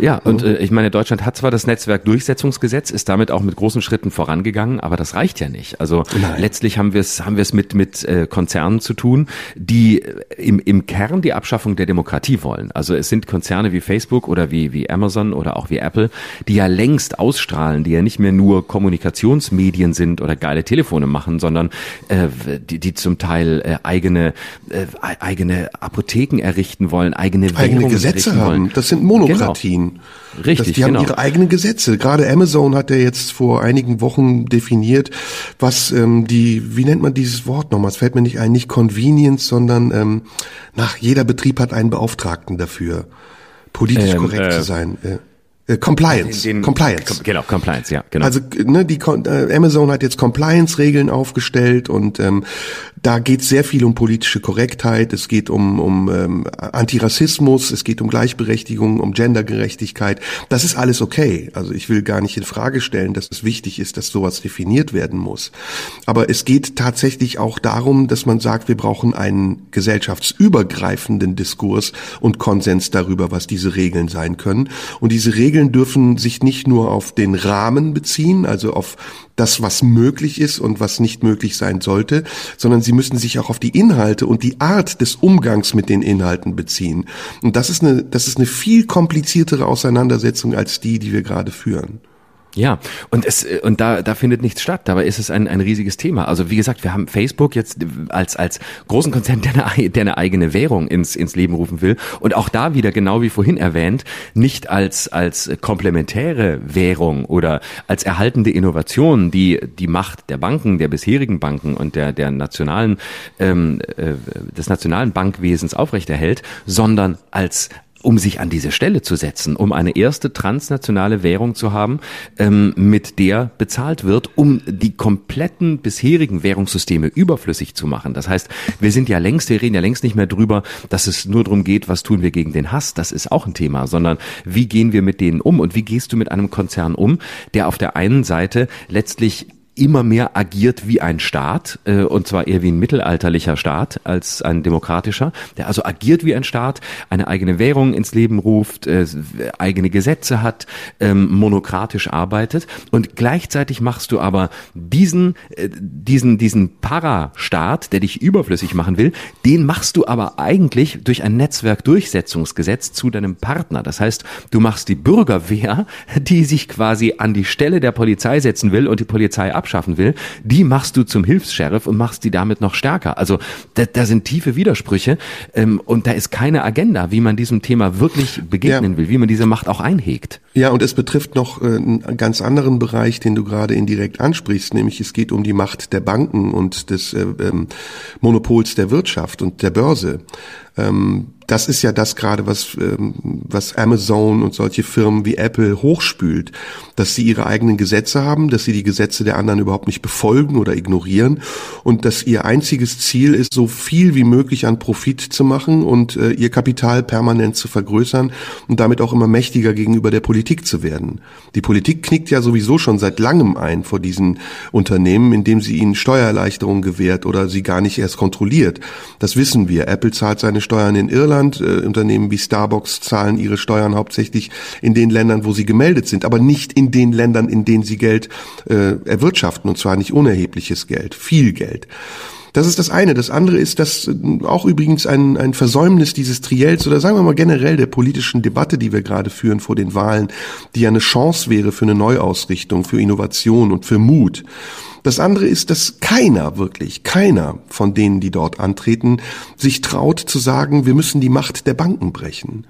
Ja, und äh, ich meine, Deutschland hat zwar das Netzwerkdurchsetzungsgesetz, ist damit auch mit großen Schritten vorangegangen, aber das reicht ja nicht. Also Nein. letztlich haben wir es haben wir es mit mit äh, Konzernen zu tun, die äh, im im Kern die Abschaffung der Demokratie wollen. Also es sind Konzerne wie Facebook oder wie wie Amazon oder auch wie Apple, die ja längst ausstrahlen, die ja nicht mehr nur Kommunikationsmedien sind oder geile Telefone machen, sondern äh, die die zum Teil äh, eigene äh, eigene Apotheken errichten wollen, eigene, eigene Gesetze haben. Wollen. Das sind Monokratien. Genau. Richtig, das, die genau. haben ihre eigenen Gesetze. Gerade Amazon hat ja jetzt vor einigen Wochen definiert, was ähm, die, wie nennt man dieses Wort nochmal? Es fällt mir nicht ein, nicht Convenience, sondern ähm, nach jeder Betrieb hat einen Beauftragten dafür, politisch ähm, korrekt äh, zu sein. Äh. Äh, Compliance. Den, den, Compliance. Genau, Compliance, ja, genau. Also ne, die äh, Amazon hat jetzt Compliance-Regeln aufgestellt und ähm, da geht sehr viel um politische Korrektheit, es geht um, um ähm, Antirassismus, es geht um Gleichberechtigung, um Gendergerechtigkeit. Das ist alles okay. Also ich will gar nicht in Frage stellen, dass es wichtig ist, dass sowas definiert werden muss. Aber es geht tatsächlich auch darum, dass man sagt, wir brauchen einen gesellschaftsübergreifenden Diskurs und Konsens darüber, was diese Regeln sein können. Und diese Regeln dürfen sich nicht nur auf den Rahmen beziehen, also auf das, was möglich ist und was nicht möglich sein sollte, sondern sie müssen sich auch auf die Inhalte und die Art des Umgangs mit den Inhalten beziehen. Und das ist eine, das ist eine viel kompliziertere Auseinandersetzung als die, die wir gerade führen. Ja, und es und da da findet nichts statt. Dabei ist es ein ein riesiges Thema. Also wie gesagt, wir haben Facebook jetzt als als großen Konzern, der eine, der eine eigene Währung ins ins Leben rufen will und auch da wieder genau wie vorhin erwähnt, nicht als als komplementäre Währung oder als erhaltende Innovation, die die Macht der Banken, der bisherigen Banken und der der nationalen ähm, äh, des nationalen Bankwesens aufrechterhält, sondern als um sich an diese Stelle zu setzen, um eine erste transnationale Währung zu haben, ähm, mit der bezahlt wird, um die kompletten bisherigen Währungssysteme überflüssig zu machen. Das heißt, wir sind ja längst, wir reden ja längst nicht mehr drüber, dass es nur darum geht, was tun wir gegen den Hass, das ist auch ein Thema, sondern wie gehen wir mit denen um und wie gehst du mit einem Konzern um, der auf der einen Seite letztlich immer mehr agiert wie ein Staat, äh, und zwar eher wie ein mittelalterlicher Staat als ein demokratischer, der also agiert wie ein Staat, eine eigene Währung ins Leben ruft, äh, eigene Gesetze hat, ähm, monokratisch arbeitet und gleichzeitig machst du aber diesen, äh, diesen, diesen Parastaat, der dich überflüssig machen will, den machst du aber eigentlich durch ein Netzwerkdurchsetzungsgesetz zu deinem Partner. Das heißt, du machst die Bürgerwehr, die sich quasi an die Stelle der Polizei setzen will und die Polizei abschaffen will, die machst du zum Hilfs-Sheriff und machst die damit noch stärker. Also da, da sind tiefe Widersprüche ähm, und da ist keine Agenda, wie man diesem Thema wirklich begegnen ja. will, wie man diese Macht auch einhegt. Ja, und es betrifft noch äh, einen ganz anderen Bereich, den du gerade indirekt ansprichst, nämlich es geht um die Macht der Banken und des äh, ähm, Monopols der Wirtschaft und der Börse. Ähm, das ist ja das gerade, was, ähm, was Amazon und solche Firmen wie Apple hochspült, dass sie ihre eigenen Gesetze haben, dass sie die Gesetze der anderen überhaupt nicht befolgen oder ignorieren und dass ihr einziges Ziel ist, so viel wie möglich an Profit zu machen und äh, ihr Kapital permanent zu vergrößern und damit auch immer mächtiger gegenüber der Politik zu werden. Die Politik knickt ja sowieso schon seit langem ein vor diesen Unternehmen, indem sie ihnen Steuererleichterungen gewährt oder sie gar nicht erst kontrolliert. Das wissen wir. Apple zahlt seine Steuern in Irland, Deutschland. Äh, Unternehmen wie Starbucks zahlen ihre Steuern hauptsächlich in den Ländern, wo sie gemeldet sind, aber nicht in den Ländern, in denen sie Geld äh, erwirtschaften, und zwar nicht unerhebliches Geld, viel Geld. Das ist das eine. Das andere ist, dass äh, auch übrigens ein, ein Versäumnis dieses Triels oder sagen wir mal generell der politischen Debatte, die wir gerade führen vor den Wahlen, die ja eine Chance wäre für eine Neuausrichtung, für Innovation und für Mut. Das andere ist, dass keiner, wirklich keiner von denen, die dort antreten, sich traut zu sagen, wir müssen die Macht der Banken brechen.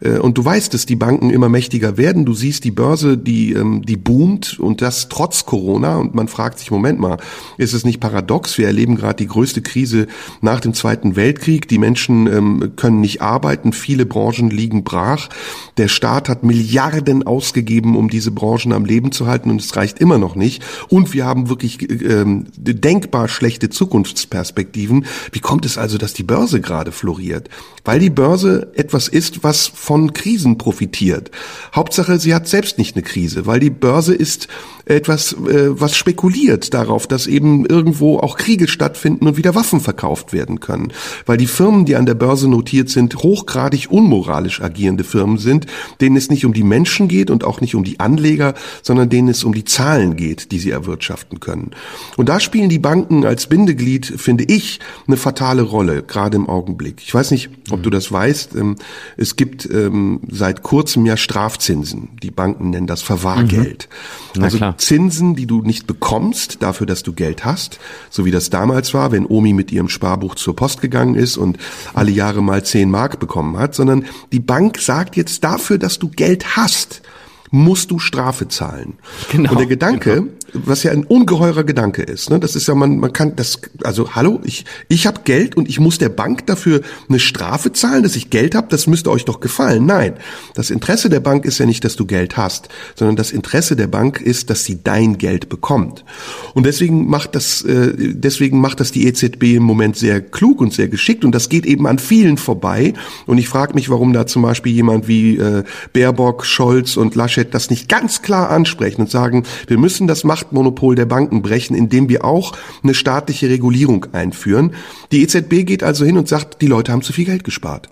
Äh, und du weißt, dass die Banken immer mächtiger werden. Du siehst die Börse, die, ähm, die boomt und das trotz Corona. Und man fragt sich, Moment mal, ist es nicht paradox? Wir erleben gerade die größte Krise nach dem Zweiten Weltkrieg. Die Menschen ähm, können nicht arbeiten. Viele Branchen liegen brach. Der Staat hat Milliarden ausgegeben, um diese Branchen am Leben zu halten. Und es reicht immer noch nicht. Und wir haben wirklich ähm, denkbar schlechte Zukunftsperspektiven. Wie kommt es also, dass die Börse gerade floriert? Weil die Börse etwas ist, was von Krisen profitiert. Hauptsache, sie hat selbst nicht eine Krise, weil die Börse ist etwas, äh, was spekuliert darauf, dass eben irgendwo auch Kriege stattfinden und wieder Waffen verkauft werden können. Weil die Firmen, die an der Börse notiert sind, hochgradig unmoralisch agierende Firmen sind, denen es nicht um die Menschen geht und auch nicht um die Anleger, sondern denen es um die Zahlen geht, die sie erwirtschaften können. Und da spielen die Banken als Bindeglied, finde ich, eine fatale Rolle, gerade im Augenblick. Ich weiß nicht, ob du das weißt. Ähm, es gibt ähm, seit kurzem ja Strafzinsen. Die Banken nennen das Verwahrgeld. Mhm. Also Zinsen, die du nicht bekommst dafür, dass du Geld hast, so wie das damals war, wenn Omi mit ihrem Sparbuch zur Post gegangen ist und alle Jahre mal zehn Mark bekommen hat, sondern die Bank sagt jetzt dafür, dass du Geld hast, musst du Strafe zahlen. Genau, und der Gedanke, genau was ja ein ungeheurer Gedanke ist. Ne? Das ist ja man, man kann das, also hallo, ich ich habe Geld und ich muss der Bank dafür eine Strafe zahlen, dass ich Geld habe. Das müsste euch doch gefallen. Nein, das Interesse der Bank ist ja nicht, dass du Geld hast, sondern das Interesse der Bank ist, dass sie dein Geld bekommt. Und deswegen macht das, äh, deswegen macht das die EZB im Moment sehr klug und sehr geschickt und das geht eben an vielen vorbei. Und ich frage mich, warum da zum Beispiel jemand wie äh, Baerbock, Scholz und Laschet das nicht ganz klar ansprechen und sagen, wir müssen das machen Machtmonopol der Banken brechen, indem wir auch eine staatliche Regulierung einführen. Die EZB geht also hin und sagt, die Leute haben zu viel Geld gespart.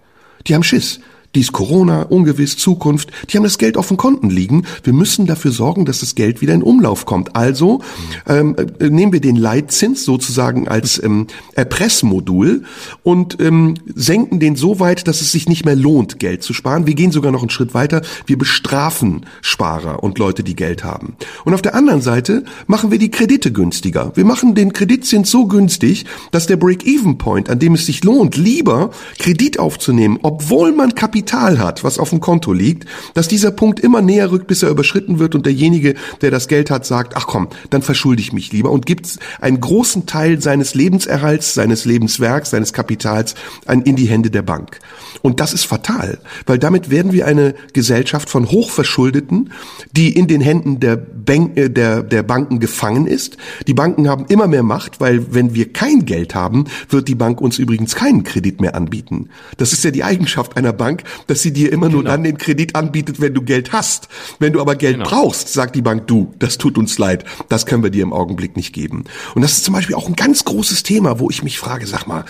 Die haben Schiss. Dies Corona, ungewiss, Zukunft, die haben das Geld auf den Konten liegen. Wir müssen dafür sorgen, dass das Geld wieder in Umlauf kommt. Also ähm, äh, nehmen wir den Leitzins sozusagen als ähm, Erpressmodul und ähm, senken den so weit, dass es sich nicht mehr lohnt, Geld zu sparen. Wir gehen sogar noch einen Schritt weiter. Wir bestrafen Sparer und Leute, die Geld haben. Und auf der anderen Seite machen wir die Kredite günstiger. Wir machen den Kreditzins so günstig, dass der Break-Even-Point, an dem es sich lohnt, lieber Kredit aufzunehmen, obwohl man Kapital Kapital hat, was auf dem Konto liegt, dass dieser Punkt immer näher rückt, bis er überschritten wird und derjenige, der das Geld hat, sagt, ach komm, dann verschulde ich mich lieber und gibt einen großen Teil seines Lebenserhalts, seines Lebenswerks, seines Kapitals in die Hände der Bank. Und das ist fatal, weil damit werden wir eine Gesellschaft von Hochverschuldeten, die in den Händen der, Bank, äh, der, der Banken gefangen ist. Die Banken haben immer mehr Macht, weil wenn wir kein Geld haben, wird die Bank uns übrigens keinen Kredit mehr anbieten. Das ist ja die Eigenschaft einer Bank, dass sie dir immer nur genau. dann den Kredit anbietet, wenn du Geld hast. Wenn du aber Geld genau. brauchst, sagt die Bank, du, das tut uns leid, das können wir dir im Augenblick nicht geben. Und das ist zum Beispiel auch ein ganz großes Thema, wo ich mich frage, sag mal,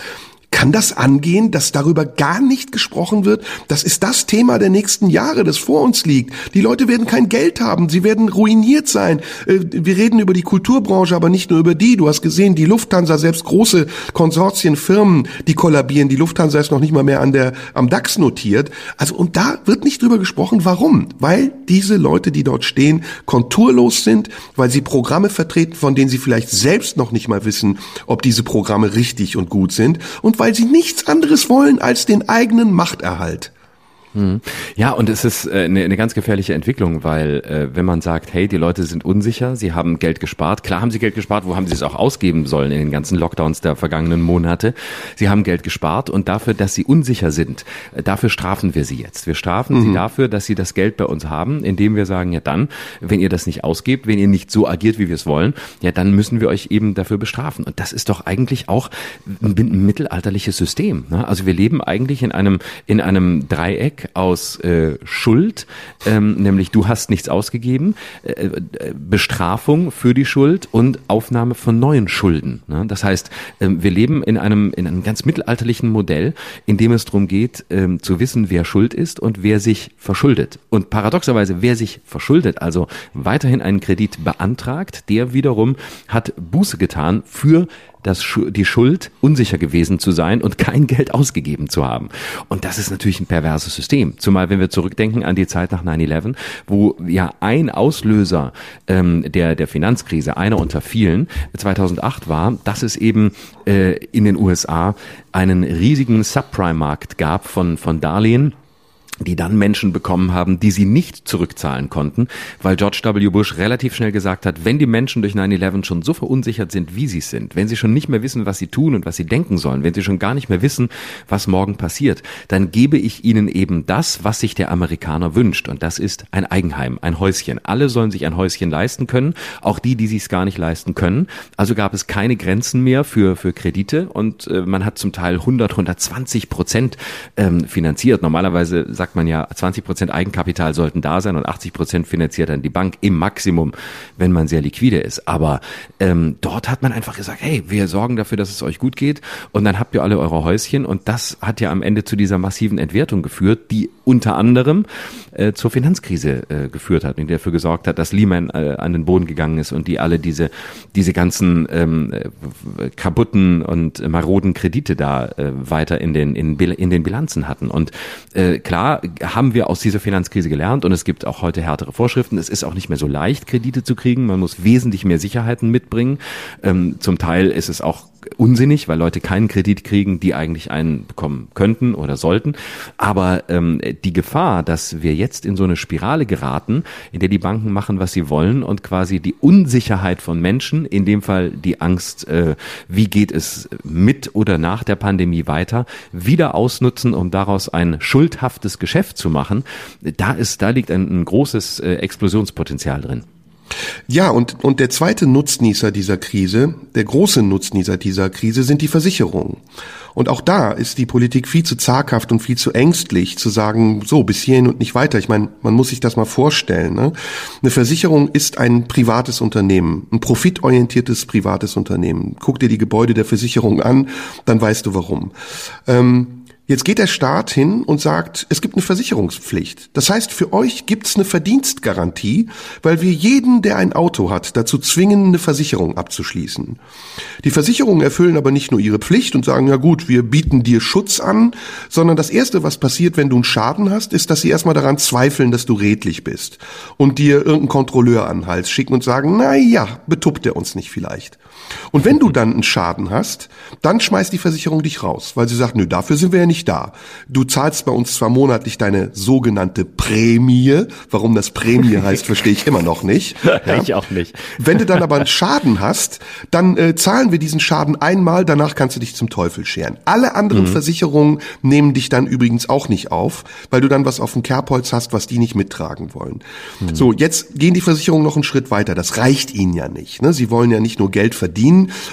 kann das angehen, dass darüber gar nicht gesprochen wird? Das ist das Thema der nächsten Jahre, das vor uns liegt. Die Leute werden kein Geld haben, sie werden ruiniert sein. Äh, wir reden über die Kulturbranche, aber nicht nur über die. Du hast gesehen, die Lufthansa, selbst große Konsortienfirmen, die kollabieren. Die Lufthansa ist noch nicht mal mehr an der, am DAX notiert. Also, und da wird nicht drüber gesprochen. Warum? Weil diese Leute, die dort stehen, konturlos sind, weil sie Programme vertreten, von denen sie vielleicht selbst noch nicht mal wissen, ob diese Programme richtig und gut sind und weil sie nichts anderes wollen als den eigenen Machterhalt. Hm. Ja, und es ist äh, eine, eine ganz gefährliche Entwicklung, weil äh, wenn man sagt, hey, die Leute sind unsicher, sie haben Geld gespart, klar haben sie Geld gespart, wo haben sie es auch ausgeben sollen in den ganzen Lockdowns der vergangenen Monate? Sie haben Geld gespart und dafür, dass sie unsicher sind, äh, dafür strafen wir sie jetzt. Wir strafen mhm. sie dafür, dass sie das Geld bei uns haben, indem wir sagen, ja dann, wenn ihr das nicht ausgebt, wenn ihr nicht so agiert, wie wir es wollen, ja dann müssen wir euch eben dafür bestrafen. Und das ist doch eigentlich auch ein, ein mittelalterliches System. Ne? Also wir leben eigentlich in einem in einem Dreieck Aus äh, Schuld, ähm, nämlich du hast nichts ausgegeben, äh, äh, Bestrafung für die Schuld und Aufnahme von neuen Schulden. Ne? Das heißt, ähm, wir leben in einem, in einem ganz mittelalterlichen Modell, in dem es darum geht, ähm, zu wissen, wer schuld ist und wer sich verschuldet. Und paradoxerweise, wer sich verschuldet, also weiterhin einen Kredit beantragt, der wiederum hat Buße getan für das, die Schuld, unsicher gewesen zu sein und kein Geld ausgegeben zu haben. Und das ist natürlich ein perverses System. Zumal wenn wir zurückdenken an die Zeit nach 9-11, wo ja ein Auslöser ähm, der, der Finanzkrise, einer unter vielen, 2008 war, dass es eben äh, in den USA einen riesigen Subprime-Markt gab von, von Darlehen, die dann Menschen bekommen haben, die sie nicht zurückzahlen konnten, weil George W. Bush relativ schnell gesagt hat, wenn die Menschen durch 9-11 schon so verunsichert sind, wie sie sind, wenn sie schon nicht mehr wissen, was sie tun und was sie denken sollen, wenn sie schon gar nicht mehr wissen, was morgen passiert, dann gebe ich ihnen eben das, was sich der Amerikaner wünscht. Und das ist ein Eigenheim, ein Häuschen. Alle sollen sich ein Häuschen leisten können, auch die, die sich es gar nicht leisten können. Also gab es keine Grenzen mehr für, für Kredite und äh, man hat zum Teil 100, 120 Prozent ähm, finanziert. Normalerweise sagt man ja, 20 Prozent Eigenkapital sollten da sein und 80 Prozent finanziert dann die Bank im Maximum, wenn man sehr liquide ist. Aber ähm, dort hat man einfach gesagt, hey, wir sorgen dafür, dass es euch gut geht und dann habt ihr alle eure Häuschen und das hat ja am Ende zu dieser massiven Entwertung geführt, die unter anderem äh, zur Finanzkrise äh, geführt hat und dafür gesorgt hat, dass Lehman äh, an den Boden gegangen ist und die alle diese diese ganzen ähm, äh, kaputten und maroden Kredite da äh, weiter in den in, in den Bilanzen hatten und äh, klar haben wir aus dieser Finanzkrise gelernt und es gibt auch heute härtere Vorschriften. Es ist auch nicht mehr so leicht, Kredite zu kriegen. Man muss wesentlich mehr Sicherheiten mitbringen. Ähm, zum Teil ist es auch unsinnig, weil Leute keinen Kredit kriegen, die eigentlich einen bekommen könnten oder sollten. Aber ähm, die Gefahr, dass wir jetzt in so eine Spirale geraten, in der die Banken machen, was sie wollen und quasi die Unsicherheit von Menschen, in dem Fall die Angst, äh, wie geht es mit oder nach der Pandemie weiter, wieder ausnutzen, um daraus ein schuldhaftes Geschäft zu machen, da ist, da liegt ein, ein großes äh, Explosionspotenzial drin. Ja, und, und der zweite Nutznießer dieser Krise, der große Nutznießer dieser Krise sind die Versicherungen. Und auch da ist die Politik viel zu zaghaft und viel zu ängstlich zu sagen, so, bis hierhin und nicht weiter. Ich meine, man muss sich das mal vorstellen. Ne? Eine Versicherung ist ein privates Unternehmen, ein profitorientiertes privates Unternehmen. Guck dir die Gebäude der Versicherung an, dann weißt du warum. Ähm, Jetzt geht der Staat hin und sagt, es gibt eine Versicherungspflicht. Das heißt, für euch gibt es eine Verdienstgarantie, weil wir jeden, der ein Auto hat, dazu zwingen, eine Versicherung abzuschließen. Die Versicherungen erfüllen aber nicht nur ihre Pflicht und sagen, ja gut, wir bieten dir Schutz an, sondern das Erste, was passiert, wenn du einen Schaden hast, ist, dass sie erstmal daran zweifeln, dass du redlich bist und dir irgendeinen Kontrolleur an den Hals schicken und sagen, na ja, betuppt er uns nicht vielleicht. Und wenn du dann einen Schaden hast, dann schmeißt die Versicherung dich raus, weil sie sagt, nö, dafür sind wir ja nicht da. Du zahlst bei uns zwar monatlich deine sogenannte Prämie. Warum das Prämie heißt, verstehe ich immer noch nicht. Ja. Ich auch nicht. Wenn du dann aber einen Schaden hast, dann äh, zahlen wir diesen Schaden einmal, danach kannst du dich zum Teufel scheren. Alle anderen mhm. Versicherungen nehmen dich dann übrigens auch nicht auf, weil du dann was auf dem Kerbholz hast, was die nicht mittragen wollen. Mhm. So, jetzt gehen die Versicherungen noch einen Schritt weiter. Das reicht ihnen ja nicht. Ne? Sie wollen ja nicht nur Geld verdienen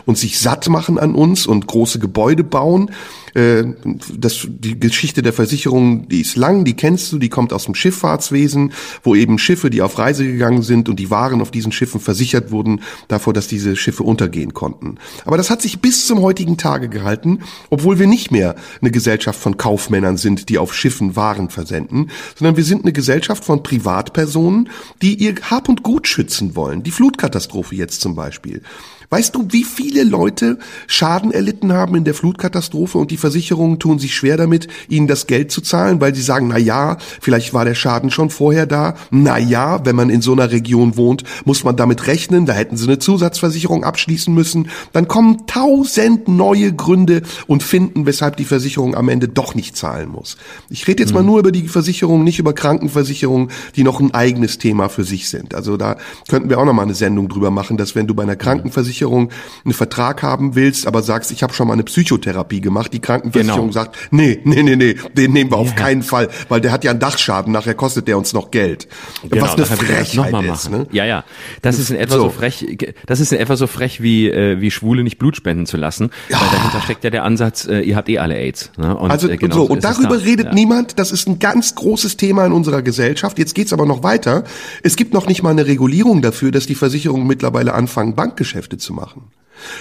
und sich satt machen an uns und große Gebäude bauen, äh, das, die Geschichte der Versicherung, die ist lang, die kennst du, die kommt aus dem Schifffahrtswesen, wo eben Schiffe, die auf Reise gegangen sind und die Waren auf diesen Schiffen versichert wurden davor, dass diese Schiffe untergehen konnten. Aber das hat sich bis zum heutigen Tage gehalten, obwohl wir nicht mehr eine Gesellschaft von Kaufmännern sind, die auf Schiffen Waren versenden, sondern wir sind eine Gesellschaft von Privatpersonen, die ihr Hab und Gut schützen wollen. Die Flutkatastrophe jetzt zum Beispiel. Weißt du, wie viele Leute Schaden erlitten haben in der Flutkatastrophe und die Versicherungen tun sich schwer damit, ihnen das Geld zu zahlen, weil sie sagen, na ja, vielleicht war der Schaden schon vorher da. Na ja, wenn man in so einer Region wohnt, muss man damit rechnen, da hätten sie eine Zusatzversicherung abschließen müssen. Dann kommen tausend neue Gründe und finden, weshalb die Versicherung am Ende doch nicht zahlen muss. Ich rede jetzt mhm. mal nur über die Versicherung, nicht über Krankenversicherungen, die noch ein eigenes Thema für sich sind. Also da könnten wir auch noch mal eine Sendung drüber machen, dass wenn du bei einer Krankenversicherung Versicherung einen Vertrag haben willst, aber sagst, ich habe schon mal eine Psychotherapie gemacht, die Krankenversicherung genau. sagt, nee, nee, nee, nee, den nehmen wir auf keinen Fall, weil der hat ja einen Dachschaden, nachher kostet der uns noch Geld. Genau, Was eine Frechheit ist. Ne? Ja, ja. Das ist in etwa so. so. frech, das ist in etwa so frech wie, äh, wie Schwule nicht Blut spenden zu lassen, ja. weil dahinter steckt ja der Ansatz, äh, ihr habt eh alle AIDS. Ne? Und, also äh, genau so, und darüber da. redet ja. niemand, das ist ein ganz großes Thema in unserer Gesellschaft. Jetzt geht's aber noch weiter. Es gibt noch nicht mal eine Regulierung dafür, dass die Versicherungen mittlerweile anfangen, Bankgeschäfte zu machen.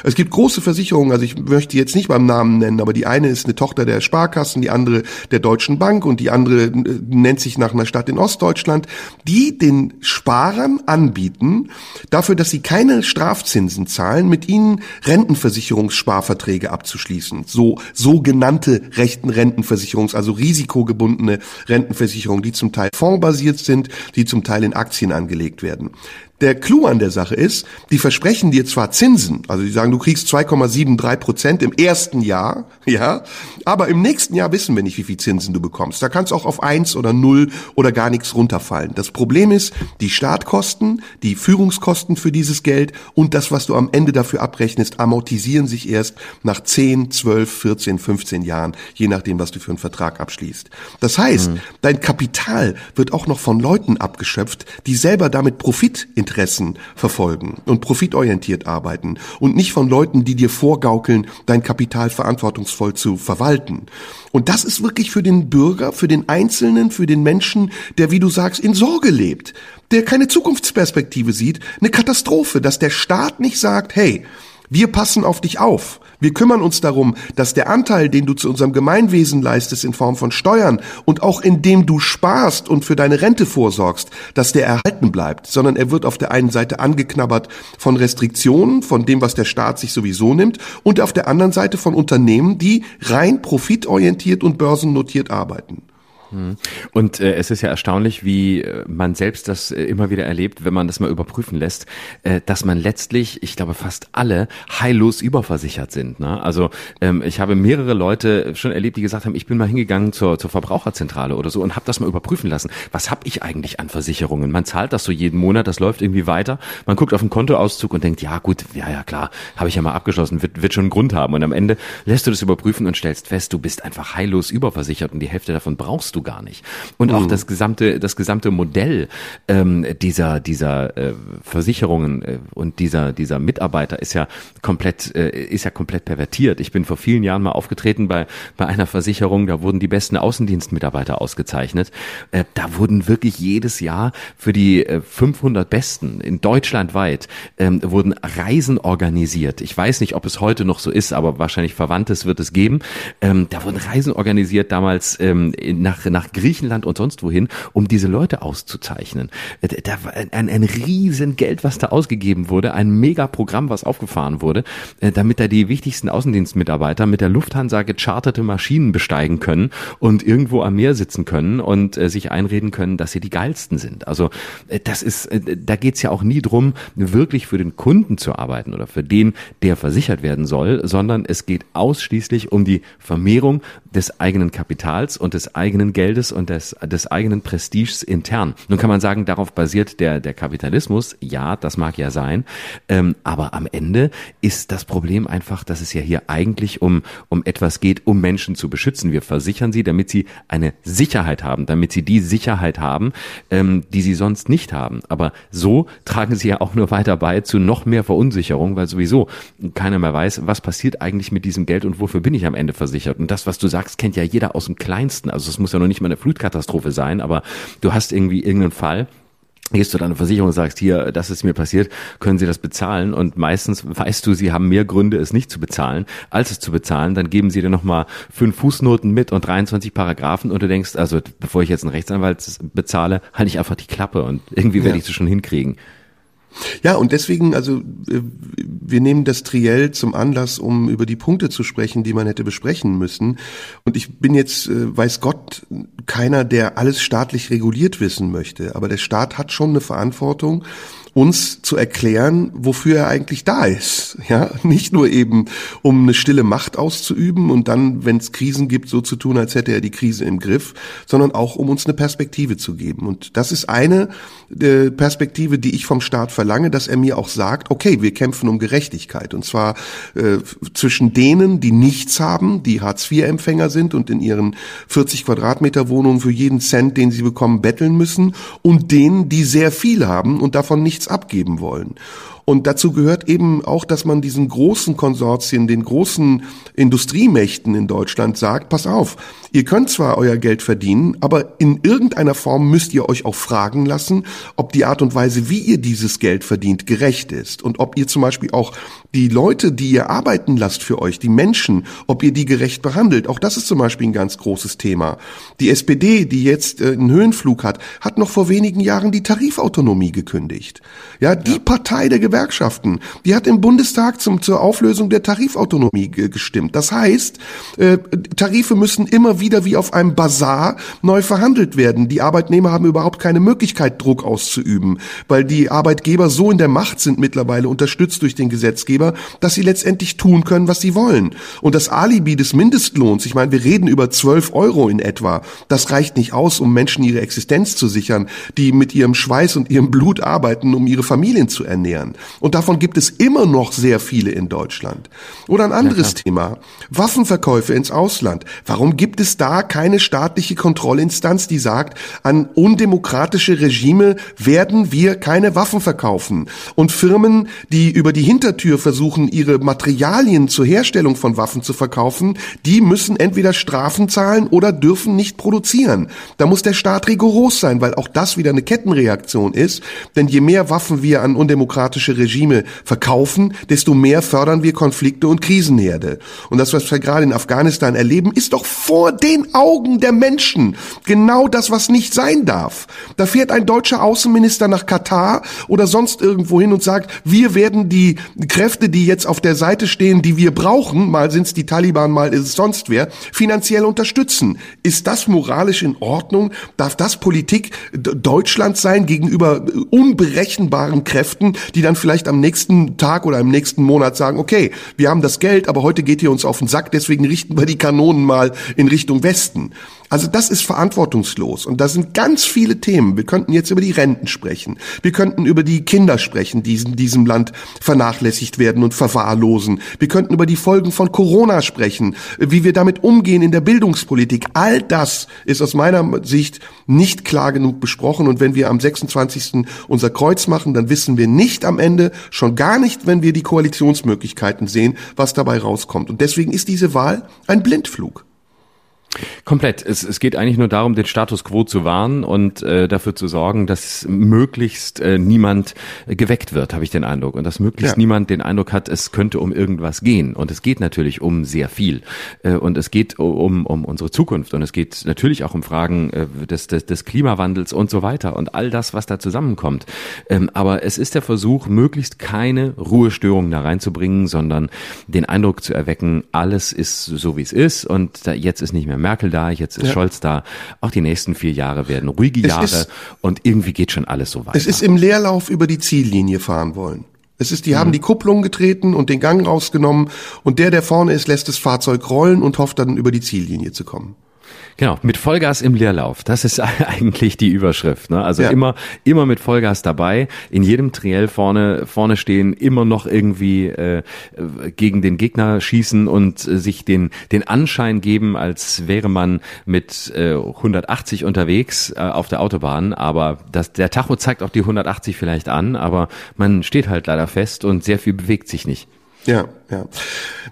Es gibt große Versicherungen, also ich möchte jetzt nicht beim Namen nennen, aber die eine ist eine Tochter der Sparkassen, die andere der Deutschen Bank und die andere äh, nennt sich nach einer Stadt in Ostdeutschland, die den Sparern anbieten, dafür, dass sie keine Strafzinsen zahlen, mit ihnen Rentenversicherungssparverträge abzuschließen. So sogenannte rechten Rentenversicherungs, also risikogebundene Rentenversicherungen, die zum Teil fondbasiert sind, die zum Teil in Aktien angelegt werden. Der Clou an der Sache ist, die versprechen dir zwar Zinsen, also die sagen, du kriegst 2,73 Prozent im ersten Jahr, ja, aber im nächsten Jahr wissen wir nicht, wie viel Zinsen du bekommst. Da kannst auch auf eins oder null oder gar nichts runterfallen. Das Problem ist, die Startkosten, die Führungskosten für dieses Geld und das, was du am Ende dafür abrechnest, amortisieren sich erst nach 10, 12, 14, 15 Jahren, je nachdem, was du für einen Vertrag abschließt. Das heißt, mhm. dein Kapital wird auch noch von Leuten abgeschöpft, die selber damit Profit Interessen verfolgen und profitorientiert arbeiten und nicht von Leuten, die dir vorgaukeln, dein Kapital verantwortungsvoll zu verwalten. Und das ist wirklich für den Bürger, für den Einzelnen, für den Menschen, der, wie du sagst, in Sorge lebt, der keine Zukunftsperspektive sieht, eine Katastrophe, dass der Staat nicht sagt, hey, wir passen auf dich auf. Wir kümmern uns darum, dass der Anteil, den du zu unserem Gemeinwesen leistest in Form von Steuern und auch indem du sparst und für deine Rente vorsorgst, dass der erhalten bleibt, sondern er wird auf der einen Seite angeknabbert von Restriktionen, von dem, was der Staat sich sowieso nimmt, und auf der anderen Seite von Unternehmen, die rein profitorientiert und börsennotiert arbeiten. Hm. Und äh, es ist ja erstaunlich, wie äh, man selbst das äh, immer wieder erlebt, wenn man das mal überprüfen lässt, äh, dass man letztlich, ich glaube, fast alle heillos überversichert sind. Ne? Also ähm, ich habe mehrere Leute schon erlebt, die gesagt haben, ich bin mal hingegangen zur, zur Verbraucherzentrale oder so und habe das mal überprüfen lassen. Was habe ich eigentlich an Versicherungen? Man zahlt das so jeden Monat, das läuft irgendwie weiter. Man guckt auf den Kontoauszug und denkt, ja gut, ja ja klar, habe ich ja mal abgeschlossen, wird, wird schon einen Grund haben. Und am Ende lässt du das überprüfen und stellst fest, du bist einfach heillos überversichert und die Hälfte davon brauchst du du gar nicht. Und auch mhm. das gesamte, das gesamte Modell ähm, dieser, dieser äh, Versicherungen äh, und dieser, dieser Mitarbeiter ist ja komplett, äh, ist ja komplett pervertiert. Ich bin vor vielen Jahren mal aufgetreten bei, bei einer Versicherung, da wurden die besten Außendienstmitarbeiter ausgezeichnet. Äh, da wurden wirklich jedes Jahr für die äh, 500 Besten in Deutschland weit ähm, wurden Reisen organisiert. Ich weiß nicht, ob es heute noch so ist, aber wahrscheinlich Verwandtes wird es geben. Ähm, da wurden Reisen organisiert damals ähm, nach nach Griechenland und sonst wohin, um diese Leute auszuzeichnen. Äh, da war ein, ein riesen was da ausgegeben wurde, ein Megaprogramm, was aufgefahren wurde, äh, damit da die wichtigsten Außendienstmitarbeiter mit der Lufthansa gecharterte Maschinen besteigen können und irgendwo am Meer sitzen können und äh, sich einreden können, dass sie die geilsten sind. Also das ist, da geht's ja auch nie drum, wirklich für den Kunden zu arbeiten oder für den, der versichert werden soll, sondern es geht ausschließlich um die Vermehrung des eigenen Kapitals und des eigenen Geldes und des, des eigenen Prestiges intern. Nun kann man sagen, darauf basiert der, der Kapitalismus. Ja, das mag ja sein. Ähm, aber am Ende ist das Problem einfach, dass es ja hier eigentlich um, um etwas geht, um Menschen zu beschützen. Wir versichern sie, damit sie eine Sicherheit haben, damit sie die Sicherheit haben, ähm, die sie sonst nicht haben. Aber so tragen sie ja auch nur weiter bei zu noch mehr Verunsicherung, weil sowieso keiner mehr weiß, was passiert eigentlich mit diesem Geld und wofür bin ich am Ende versichert. Und das, was du sagst, kennt ja jeder aus dem Kleinsten. Also es muss ja noch nicht mal eine Flutkatastrophe sein, aber du hast irgendwie irgendeinen Fall, gehst du deine Versicherung und sagst, hier, das ist mir passiert, können Sie das bezahlen? Und meistens weißt du, sie haben mehr Gründe, es nicht zu bezahlen, als es zu bezahlen. Dann geben sie dir nochmal fünf Fußnoten mit und 23 Paragraphen und du denkst, also bevor ich jetzt einen Rechtsanwalt bezahle, halte ich einfach die Klappe und irgendwie werde ja. ich das schon hinkriegen. Ja, und deswegen, also äh, wir nehmen das Triell zum Anlass, um über die Punkte zu sprechen, die man hätte besprechen müssen. Und ich bin jetzt, äh, weiß Gott, keiner, der alles staatlich reguliert wissen möchte. Aber der Staat hat schon eine Verantwortung uns zu erklären, wofür er eigentlich da ist. Ja, nicht nur eben, um eine stille Macht auszuüben und dann, wenn es Krisen gibt, so zu tun, als hätte er die Krise im Griff, sondern auch, um uns eine Perspektive zu geben. Und das ist eine äh, Perspektive, die ich vom Staat verlange, dass er mir auch sagt, okay, wir kämpfen um Gerechtigkeit. Und zwar äh, zwischen denen, die nichts haben, die Hartz-IV-Empfänger sind und in ihren 40 Quadratmeter Wohnungen für jeden Cent, den sie bekommen, betteln müssen, und denen, die sehr viel haben und davon nichts abgeben wollen. Und dazu gehört eben auch, dass man diesen großen Konsortien, den großen Industriemächten in Deutschland sagt, pass auf, ihr könnt zwar euer Geld verdienen, aber in irgendeiner Form müsst ihr euch auch fragen lassen, ob die Art und Weise, wie ihr dieses Geld verdient, gerecht ist. Und ob ihr zum Beispiel auch die Leute, die ihr arbeiten lasst für euch, die Menschen, ob ihr die gerecht behandelt. Auch das ist zum Beispiel ein ganz großes Thema. Die SPD, die jetzt äh, einen Höhenflug hat, hat noch vor wenigen Jahren die Tarifautonomie gekündigt. Ja, die ja. Partei der Gewerkschaften, die hat im Bundestag zum, zur Auflösung der Tarifautonomie gestimmt. Das heißt, äh, Tarife müssen immer wieder wie auf einem Bazar neu verhandelt werden. Die Arbeitnehmer haben überhaupt keine Möglichkeit, Druck auszuüben, weil die Arbeitgeber so in der Macht sind mittlerweile, unterstützt durch den Gesetzgeber, dass sie letztendlich tun können, was sie wollen. Und das Alibi des Mindestlohns, ich meine, wir reden über 12 Euro in etwa, das reicht nicht aus, um Menschen ihre Existenz zu sichern, die mit ihrem Schweiß und ihrem Blut arbeiten, um ihre Familien zu ernähren. Und davon gibt es immer noch sehr viele in Deutschland. Oder ein anderes ja, Thema, Waffenverkäufe ins Ausland. Warum gibt es da keine staatliche Kontrollinstanz, die sagt, an undemokratische Regime werden wir keine Waffen verkaufen? Und Firmen, die über die Hintertür versuchen, ihre Materialien zur Herstellung von Waffen zu verkaufen, die müssen entweder Strafen zahlen oder dürfen nicht produzieren. Da muss der Staat rigoros sein, weil auch das wieder eine Kettenreaktion ist. Denn je mehr Waffen wir an undemokratische Regime verkaufen, desto mehr fördern wir Konflikte und Krisenherde. Und das, was wir gerade in Afghanistan erleben, ist doch vor den Augen der Menschen genau das, was nicht sein darf. Da fährt ein deutscher Außenminister nach Katar oder sonst irgendwo hin und sagt, wir werden die Kräfte die jetzt auf der Seite stehen, die wir brauchen, mal sind es die Taliban, mal ist es sonst wer, finanziell unterstützen. Ist das moralisch in Ordnung? Darf das Politik Deutschlands sein gegenüber unberechenbaren Kräften, die dann vielleicht am nächsten Tag oder im nächsten Monat sagen, okay, wir haben das Geld, aber heute geht ihr uns auf den Sack, deswegen richten wir die Kanonen mal in Richtung Westen. Also das ist verantwortungslos und da sind ganz viele Themen. Wir könnten jetzt über die Renten sprechen. Wir könnten über die Kinder sprechen, die in diesem Land vernachlässigt werden und verwahrlosen. Wir könnten über die Folgen von Corona sprechen, wie wir damit umgehen in der Bildungspolitik. All das ist aus meiner Sicht nicht klar genug besprochen und wenn wir am 26. unser Kreuz machen, dann wissen wir nicht am Ende, schon gar nicht, wenn wir die Koalitionsmöglichkeiten sehen, was dabei rauskommt. Und deswegen ist diese Wahl ein Blindflug. Komplett. Es, es geht eigentlich nur darum, den Status quo zu wahren und äh, dafür zu sorgen, dass möglichst äh, niemand geweckt wird, habe ich den Eindruck. Und dass möglichst ja. niemand den Eindruck hat, es könnte um irgendwas gehen. Und es geht natürlich um sehr viel. Äh, und es geht um, um unsere Zukunft. Und es geht natürlich auch um Fragen äh, des, des, des Klimawandels und so weiter und all das, was da zusammenkommt. Ähm, aber es ist der Versuch, möglichst keine Ruhestörung da reinzubringen, sondern den Eindruck zu erwecken, alles ist so, wie es ist und da, jetzt ist nicht mehr Merkel da, jetzt ist ja. Scholz da. Auch die nächsten vier Jahre werden ruhige Jahre und irgendwie geht schon alles so weiter. Es ist im Leerlauf über die Ziellinie fahren wollen. Es ist, die mhm. haben die Kupplung getreten und den Gang rausgenommen und der, der vorne ist, lässt das Fahrzeug rollen und hofft dann über die Ziellinie zu kommen. Genau, mit Vollgas im Leerlauf. Das ist eigentlich die Überschrift. Ne? Also ja. immer, immer mit Vollgas dabei. In jedem Triell vorne, vorne stehen, immer noch irgendwie äh, gegen den Gegner schießen und äh, sich den, den Anschein geben, als wäre man mit äh, 180 unterwegs äh, auf der Autobahn. Aber das, der Tacho zeigt auch die 180 vielleicht an, aber man steht halt leider fest und sehr viel bewegt sich nicht. Ja, ja.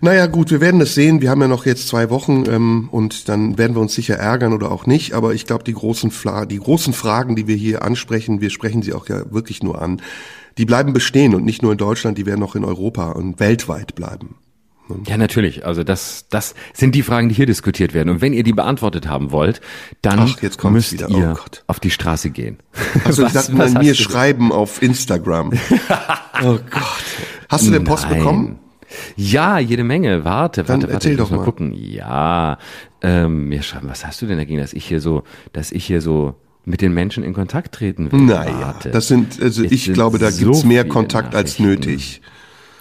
Naja, gut, wir werden es sehen. Wir haben ja noch jetzt zwei Wochen ähm, und dann werden wir uns sicher ärgern oder auch nicht. Aber ich glaube, die großen, Fla die großen Fragen, die wir hier ansprechen, wir sprechen sie auch ja wirklich nur an, die bleiben bestehen und nicht nur in Deutschland, die werden auch in Europa und weltweit bleiben. Ja, natürlich. Also das, das sind die Fragen, die hier diskutiert werden. Und wenn ihr die beantwortet haben wollt, dann Ach, jetzt müsst wieder. Oh ihr Gott. auf die Straße gehen. Also was, sagt man mir schreiben auf Instagram. oh Gott. Hast du denn Post Nein. bekommen? Ja, jede Menge. Warte, Dann warte, erzähl doch mal. gucken. Ja, ähm, mir schreiben, was hast du denn dagegen, dass ich hier so, dass ich hier so mit den Menschen in Kontakt treten will. Naja, Warte. das sind, also Es ich sind glaube, da so gibt's mehr Kontakt als nötig.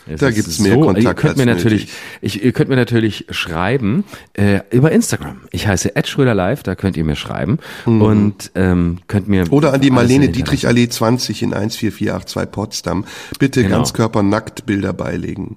Es Da gibt's mehr so, Kontakt Ihr könnt als mir natürlich, ich, ihr könnt mir natürlich schreiben äh, über Instagram. Ich heiße Live, da könnt ihr mir schreiben und ähm, könnt mir Mhm. Oder an die Marlene. Dietrich Allee 20 in 14482 Potsdam. Bitte Genau. ganzkörpernackt Bilder beilegen.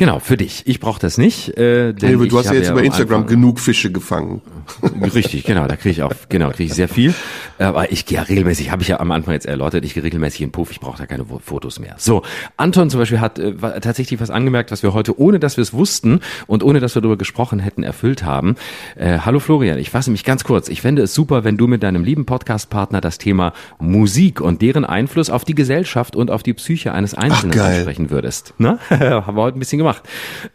Genau, für dich. Ich brauche das nicht. Äh, denn ich du hast ja jetzt über am Instagram Anfang- genug Fische gefangen. Richtig, genau, da kriege ich auch, genau, kriege ich sehr viel. Aber ich gehe ja regelmäßig, habe ich ja am Anfang jetzt erläutert, ich gehe regelmäßig in Puff, ich brauche da keine Fotos mehr. So, Anton zum Beispiel hat äh, tatsächlich was angemerkt, was wir heute, ohne dass wir es wussten und ohne dass wir darüber gesprochen hätten, erfüllt haben. Äh, hallo Florian, ich fasse mich ganz kurz. Ich fände es super, wenn du mit deinem lieben Podcast-Partner das Thema Musik und deren Einfluss auf die Gesellschaft und auf die Psyche eines Einzelnen geil. ansprechen würdest. Ne? haben wir heute ein bisschen gemacht.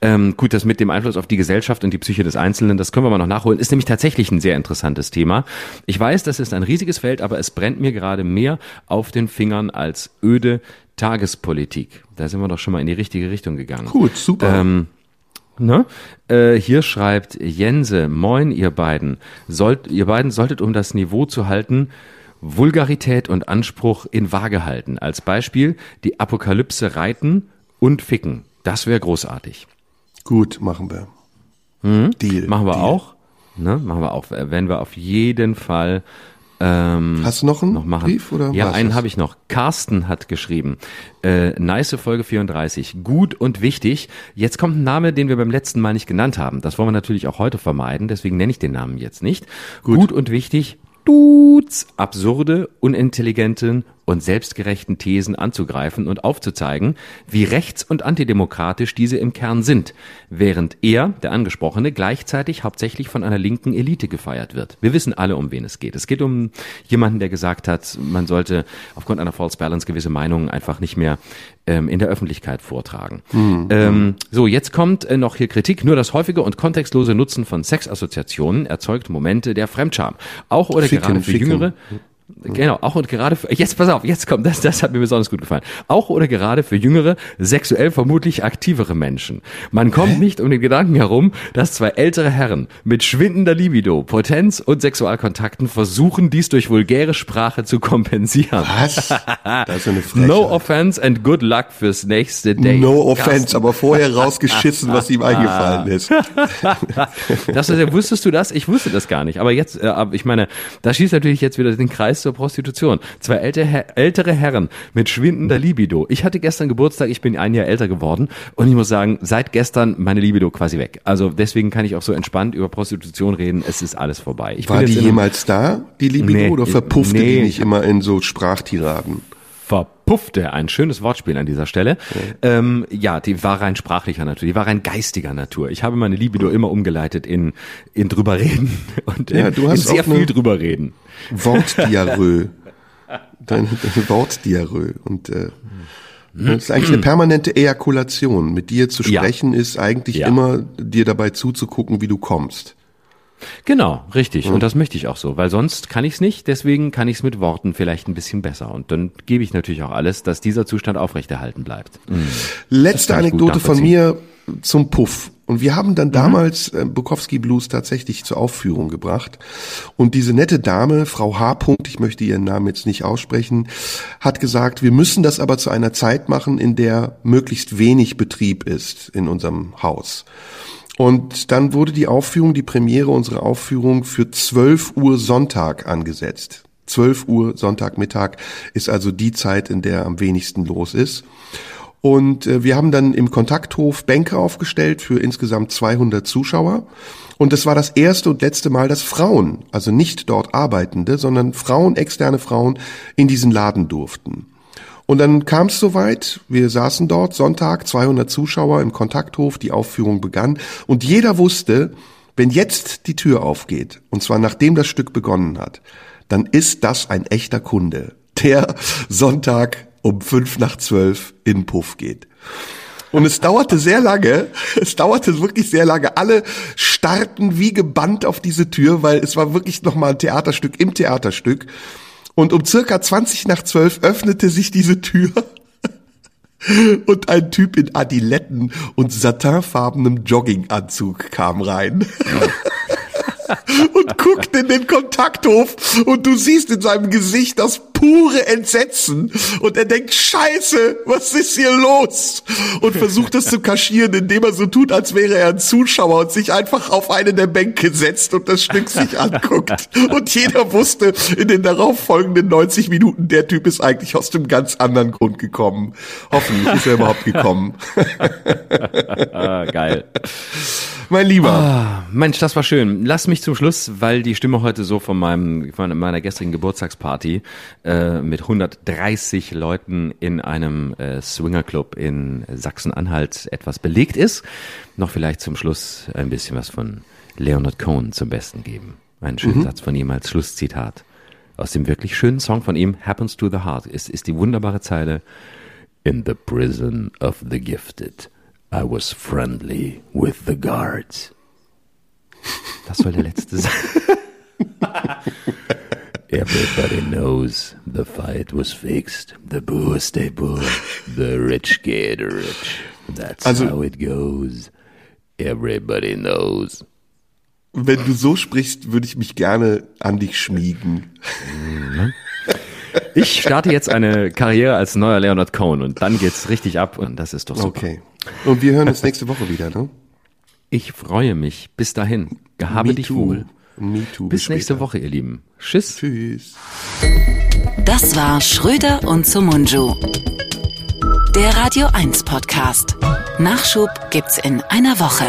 Ähm, gut, das mit dem Einfluss auf die Gesellschaft und die Psyche des Einzelnen, das können wir mal noch nachholen, ist nämlich tatsächlich ein sehr interessantes Thema. Ich weiß, das ist ein riesiges Feld, aber es brennt mir gerade mehr auf den Fingern als öde Tagespolitik. Da sind wir doch schon mal in die richtige Richtung gegangen. Gut, super. Ähm, Ne? Äh, hier schreibt Jense, moin ihr beiden. Sollt, ihr beiden solltet, um das Niveau zu halten, Vulgarität und Anspruch in Waage halten. Als Beispiel die Apokalypse reiten und ficken. Das wäre großartig. Gut, machen wir. Deal. Hm? Machen wir Deal. auch. Ne? Machen wir auch. Äh, Wenn wir auf jeden Fall ähm, Hast du noch einen noch machen. Brief oder ja, einen habe ich noch. Carsten hat geschrieben. Äh, nice Folge 34. Gut und wichtig. Jetzt kommt ein Name, den wir beim letzten Mal nicht genannt haben. Das wollen wir natürlich auch heute vermeiden, deswegen nenne ich den Namen jetzt nicht. Gut, und wichtig. Dudes absurde, unintelligenten und selbstgerechten Thesen anzugreifen und aufzuzeigen, wie rechts- und antidemokratisch diese im Kern sind, während er, der Angesprochene, gleichzeitig hauptsächlich von einer linken Elite gefeiert wird. Wir wissen alle, um wen es geht. Es geht um jemanden, der gesagt hat, man sollte aufgrund einer False Balance gewisse Meinungen einfach nicht mehr ähm, in der Öffentlichkeit vortragen. Ähm, so, jetzt kommt äh, noch hier Kritik. Nur das häufige und kontextlose Nutzen von Sexassoziationen erzeugt Momente der Fremdscham. Auch oder Ficken, gerade für ficken. Jüngere. Genau, auch und gerade für, jetzt pass auf, jetzt kommt, das, das hat mir besonders gut gefallen. Auch oder gerade für jüngere, sexuell vermutlich aktivere Menschen. Man kommt nicht um den Gedanken herum, dass zwei ältere Herren mit schwindender Libido, Potenz und Sexualkontakten versuchen, dies durch vulgäre Sprache zu kompensieren. Was? Das ist eine Frechheit. No offense and good luck fürs nächste Date. No offense, aber vorher rausgeschissen, was ihm eingefallen ist. Das, wusstest du das? Ich wusste das gar nicht. Aber jetzt, äh, ich meine, da schießt natürlich jetzt wieder den Kreis zur Prostitution. Zwei ältere, ältere Herren mit schwindender Libido. Ich hatte gestern Geburtstag, ich bin ein Jahr älter geworden und ich muss sagen, seit gestern meine Libido quasi weg. Also deswegen kann ich auch so entspannt über Prostitution reden. Es ist alles vorbei. Ich War die jemals da, die Libido, Nee, oder verpuffte nee. die nicht immer in so Sprachtiraden? verpuffte. Ein schönes Wortspiel an dieser Stelle. Ähm, ja, die war rein sprachlicher Natur, die war rein geistiger Natur. Ich habe meine Libido immer umgeleitet in, in drüber reden und Ja, in, du hast in sehr viel drüber reden. Wortdiarrhoe. Deine, deine Wortdiarrhoe. Und äh, das ist eigentlich eine permanente Ejakulation. Mit dir zu Ja. sprechen ist eigentlich Ja. immer dir dabei zuzugucken, wie du kommst. Genau, richtig. Und das möchte ich auch so, weil sonst kann ich es nicht. Deswegen kann ich es mit Worten vielleicht ein bisschen besser. Und dann gebe ich natürlich auch alles, dass dieser Zustand aufrechterhalten bleibt. Letzte kann ich gut Anekdote von mir zum Puff. Und wir haben dann damals äh, Bukowski Blues tatsächlich zur Aufführung gebracht. Und diese nette Dame, Frau H. Punkt, ich möchte ihren Namen jetzt nicht aussprechen, hat gesagt, wir müssen das aber zu einer Zeit machen, in der möglichst wenig Betrieb ist in unserem Haus. Und dann wurde die Aufführung, die Premiere unserer Aufführung für 12 Uhr Sonntag angesetzt. 12 Uhr Sonntagmittag ist also die Zeit, in der am wenigsten los ist. Und äh, wir haben dann im Kontakthof Bänke aufgestellt für insgesamt 200 Zuschauer. Und es war das erste und letzte Mal, dass Frauen, also nicht dort Arbeitende, sondern Frauen, externe Frauen, in diesen Laden durften. Und dann kam es soweit, wir saßen dort, Sonntag, 200 Zuschauer im Kontakthof, die Aufführung begann und jeder wusste, wenn jetzt die Tür aufgeht, und zwar nachdem das Stück begonnen hat, dann ist das ein echter Kunde, der Sonntag um fünf nach zwölf in Puff geht. Und es dauerte sehr lange, es dauerte wirklich sehr lange. Alle starrten wie gebannt auf diese Tür, weil es war wirklich nochmal ein Theaterstück im Theaterstück. Und um circa 20 nach 12 öffnete sich diese Tür und ein Typ in Adiletten und satinfarbenem Jogginganzug kam rein. und guckt in den Kontakthof und du siehst in seinem Gesicht das pure Entsetzen und er denkt, scheiße, was ist hier los? Und versucht es zu kaschieren, indem er so tut, als wäre er ein Zuschauer und sich einfach auf eine der Bänke setzt und das Stück sich anguckt. Und jeder wusste in den darauffolgenden 90 Minuten, der Typ ist eigentlich aus dem ganz anderen Grund gekommen. Hoffentlich ist er überhaupt gekommen. ah, geil. Mein Lieber. Ah, Mensch, das war schön. Lass mich zum Schluss, weil die Stimme heute so von meinem von meiner gestrigen Geburtstagsparty äh, mit 130 Leuten in einem äh, Swingerclub in Sachsen-Anhalt etwas belegt ist, noch vielleicht zum Schluss ein bisschen was von Leonard Cohen zum Besten geben. Einen schönen mhm. Satz von ihm als Schlusszitat. Aus dem wirklich schönen Song von ihm, Happens to the Heart, ist, ist die wunderbare Zeile In the prison of the gifted. I was friendly with the guards. Das soll der letzte sein. Everybody knows the fight was fixed. The poor stay poor. The rich get rich. That's also, how it goes. Everybody knows. Wenn du so sprichst, würde ich mich gerne an dich schmiegen. Mhm. Ich starte jetzt eine Karriere als neuer Leonard Cohen und dann geht's richtig ab und das ist doch super. Okay. Und wir hören uns nächste Woche wieder, ne? Ich freue mich. Bis dahin. Gehabe Me dich too. wohl. Me too. Bis, bis nächste Woche, ihr Lieben. Tschüss. Tschüss. Das war Schröder und Sumunju. Der Radio 1 Podcast. Nachschub gibt's in einer Woche.